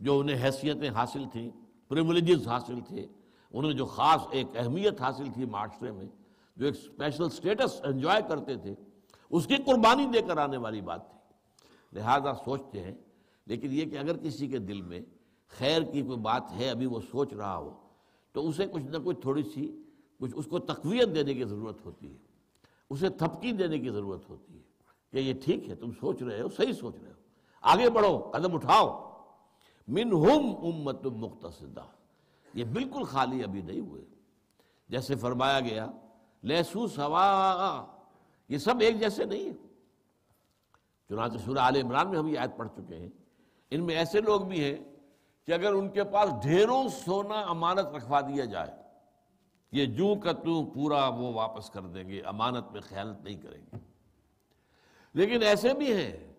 جو انہیں حیثیتیں حاصل تھیں پریولیجز حاصل تھے انہیں جو خاص ایک اہمیت حاصل تھی معاشرے میں، جو ایک اسپیشل سٹیٹس انجوائے کرتے تھے، اس کی قربانی دے کر آنے والی بات تھی۔ لہذا سوچتے ہیں، لیکن یہ کہ اگر کسی کے دل میں خیر کی کوئی بات ہے، ابھی وہ سوچ رہا ہو، تو اسے کچھ نہ کچھ تھوڑی سی کچھ اس کو تقویت دینے کی ضرورت ہوتی ہے۔ اسے تھپکی دینے کی ضرورت ہوتی ہے کہ یہ ٹھیک ہے، تم سوچ رہے ہو، صحیح سوچ رہے ہو۔ آگے بڑھو، قدم اٹھاؤ۔ منہم امت مختصدہ یہ بالکل خالی ابھی نہیں ہوئے۔ جیسے فرمایا گیا لہسو سوا یہ سب ایک جیسے نہیں ہیں۔ چنانچہ سورہ عال عمران میں ہم یہ آیت پڑھ چکے ہیں۔ ان میں ایسے لوگ بھی ہیں کہ اگر ان کے پاس ڈھیروں سونا امانت رکھوا دیا جائے، یہ جو کا تو پورا وہ واپس کر دیں گے، امانت میں خیانت نہیں کریں گے۔ لیکن ایسے بھی ہیں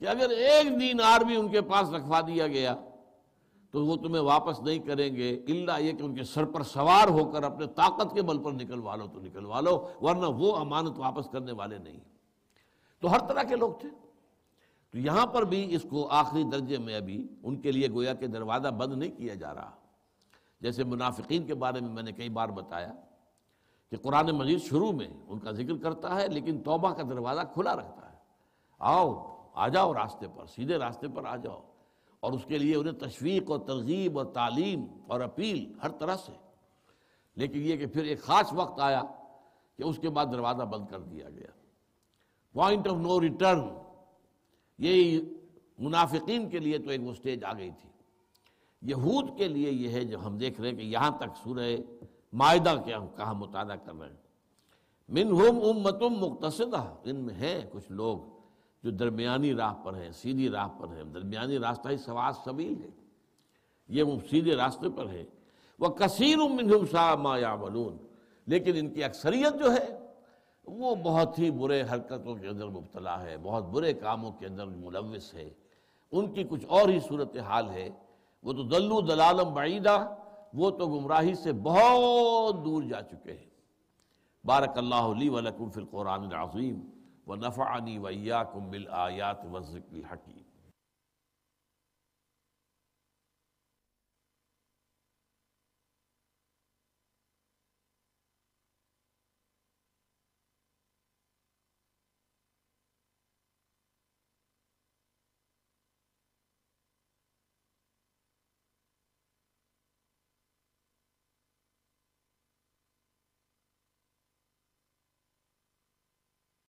کہ اگر ایک دینار بھی ان کے پاس رکھوا دیا گیا، تو وہ تمہیں واپس نہیں کریں گے اللہ یہ کہ ان کے سر پر سوار ہو کر اپنے طاقت کے بل پر نکلوا لو تو نکلوا لو، ورنہ وہ امانت واپس کرنے والے نہیں تو ہر طرح کے لوگ تھے۔ تو یہاں پر بھی اس کو آخری درجے میں ابھی ان کے لیے گویا کہ دروازہ بند نہیں کیا جا رہا۔ جیسے منافقین کے بارے میں میں نے کئی بار بتایا کہ قرآن مجید شروع میں ان کا ذکر کرتا ہے، لیکن توبہ کا دروازہ کھلا رکھتا ہے۔ آؤ آ جاؤ راستے پر، سیدھے راستے پر آ جاؤ۔ اور اس کے لیے انہیں تشویق اور ترغیب اور تعلیم اور اپیل ہر طرح سے۔ لیکن یہ کہ پھر ایک خاص وقت آیا کہ اس کے بعد دروازہ بند کر دیا گیا۔ پوائنٹ آف نو ریٹرن یہ منافقین کے لیے تو ایک وہ سٹیج آ گئی تھی۔ یہود کے لیے یہ ہے جو ہم دیکھ رہے ہیں کہ یہاں تک سورہ معاہدہ کے ہم کہاں مطالعہ کر رہے ہیں۔ منہم امتم مقتصدہ۔ ان میں ہیں کچھ لوگ۔ جو درمیانی راہ پر ہیں، سیدھی راہ پر ہیں۔ درمیانی راستہ ہی سواس سبیل ہے۔ یہ وہ سیدھے راستے پر ہے وہ کثیر منہم شاہ ما یعملون۔ لیکن ان کی اکثریت جو ہے، وہ بہت ہی برے حرکتوں کے اندر مبتلا ہے۔ بہت برے کاموں کے اندر ملوث ہے۔ ان کی کچھ اور ہی صورت حال ہے۔ وہ تو دلو دلالم بعیدہ، وہ تو گمراہی سے بہت دور جا چکے ہیں۔ بارک اللہ لی ولکم فی القرآن العظیم۔ و نفعنی ویاکم بالآیات و ذکر الحکیم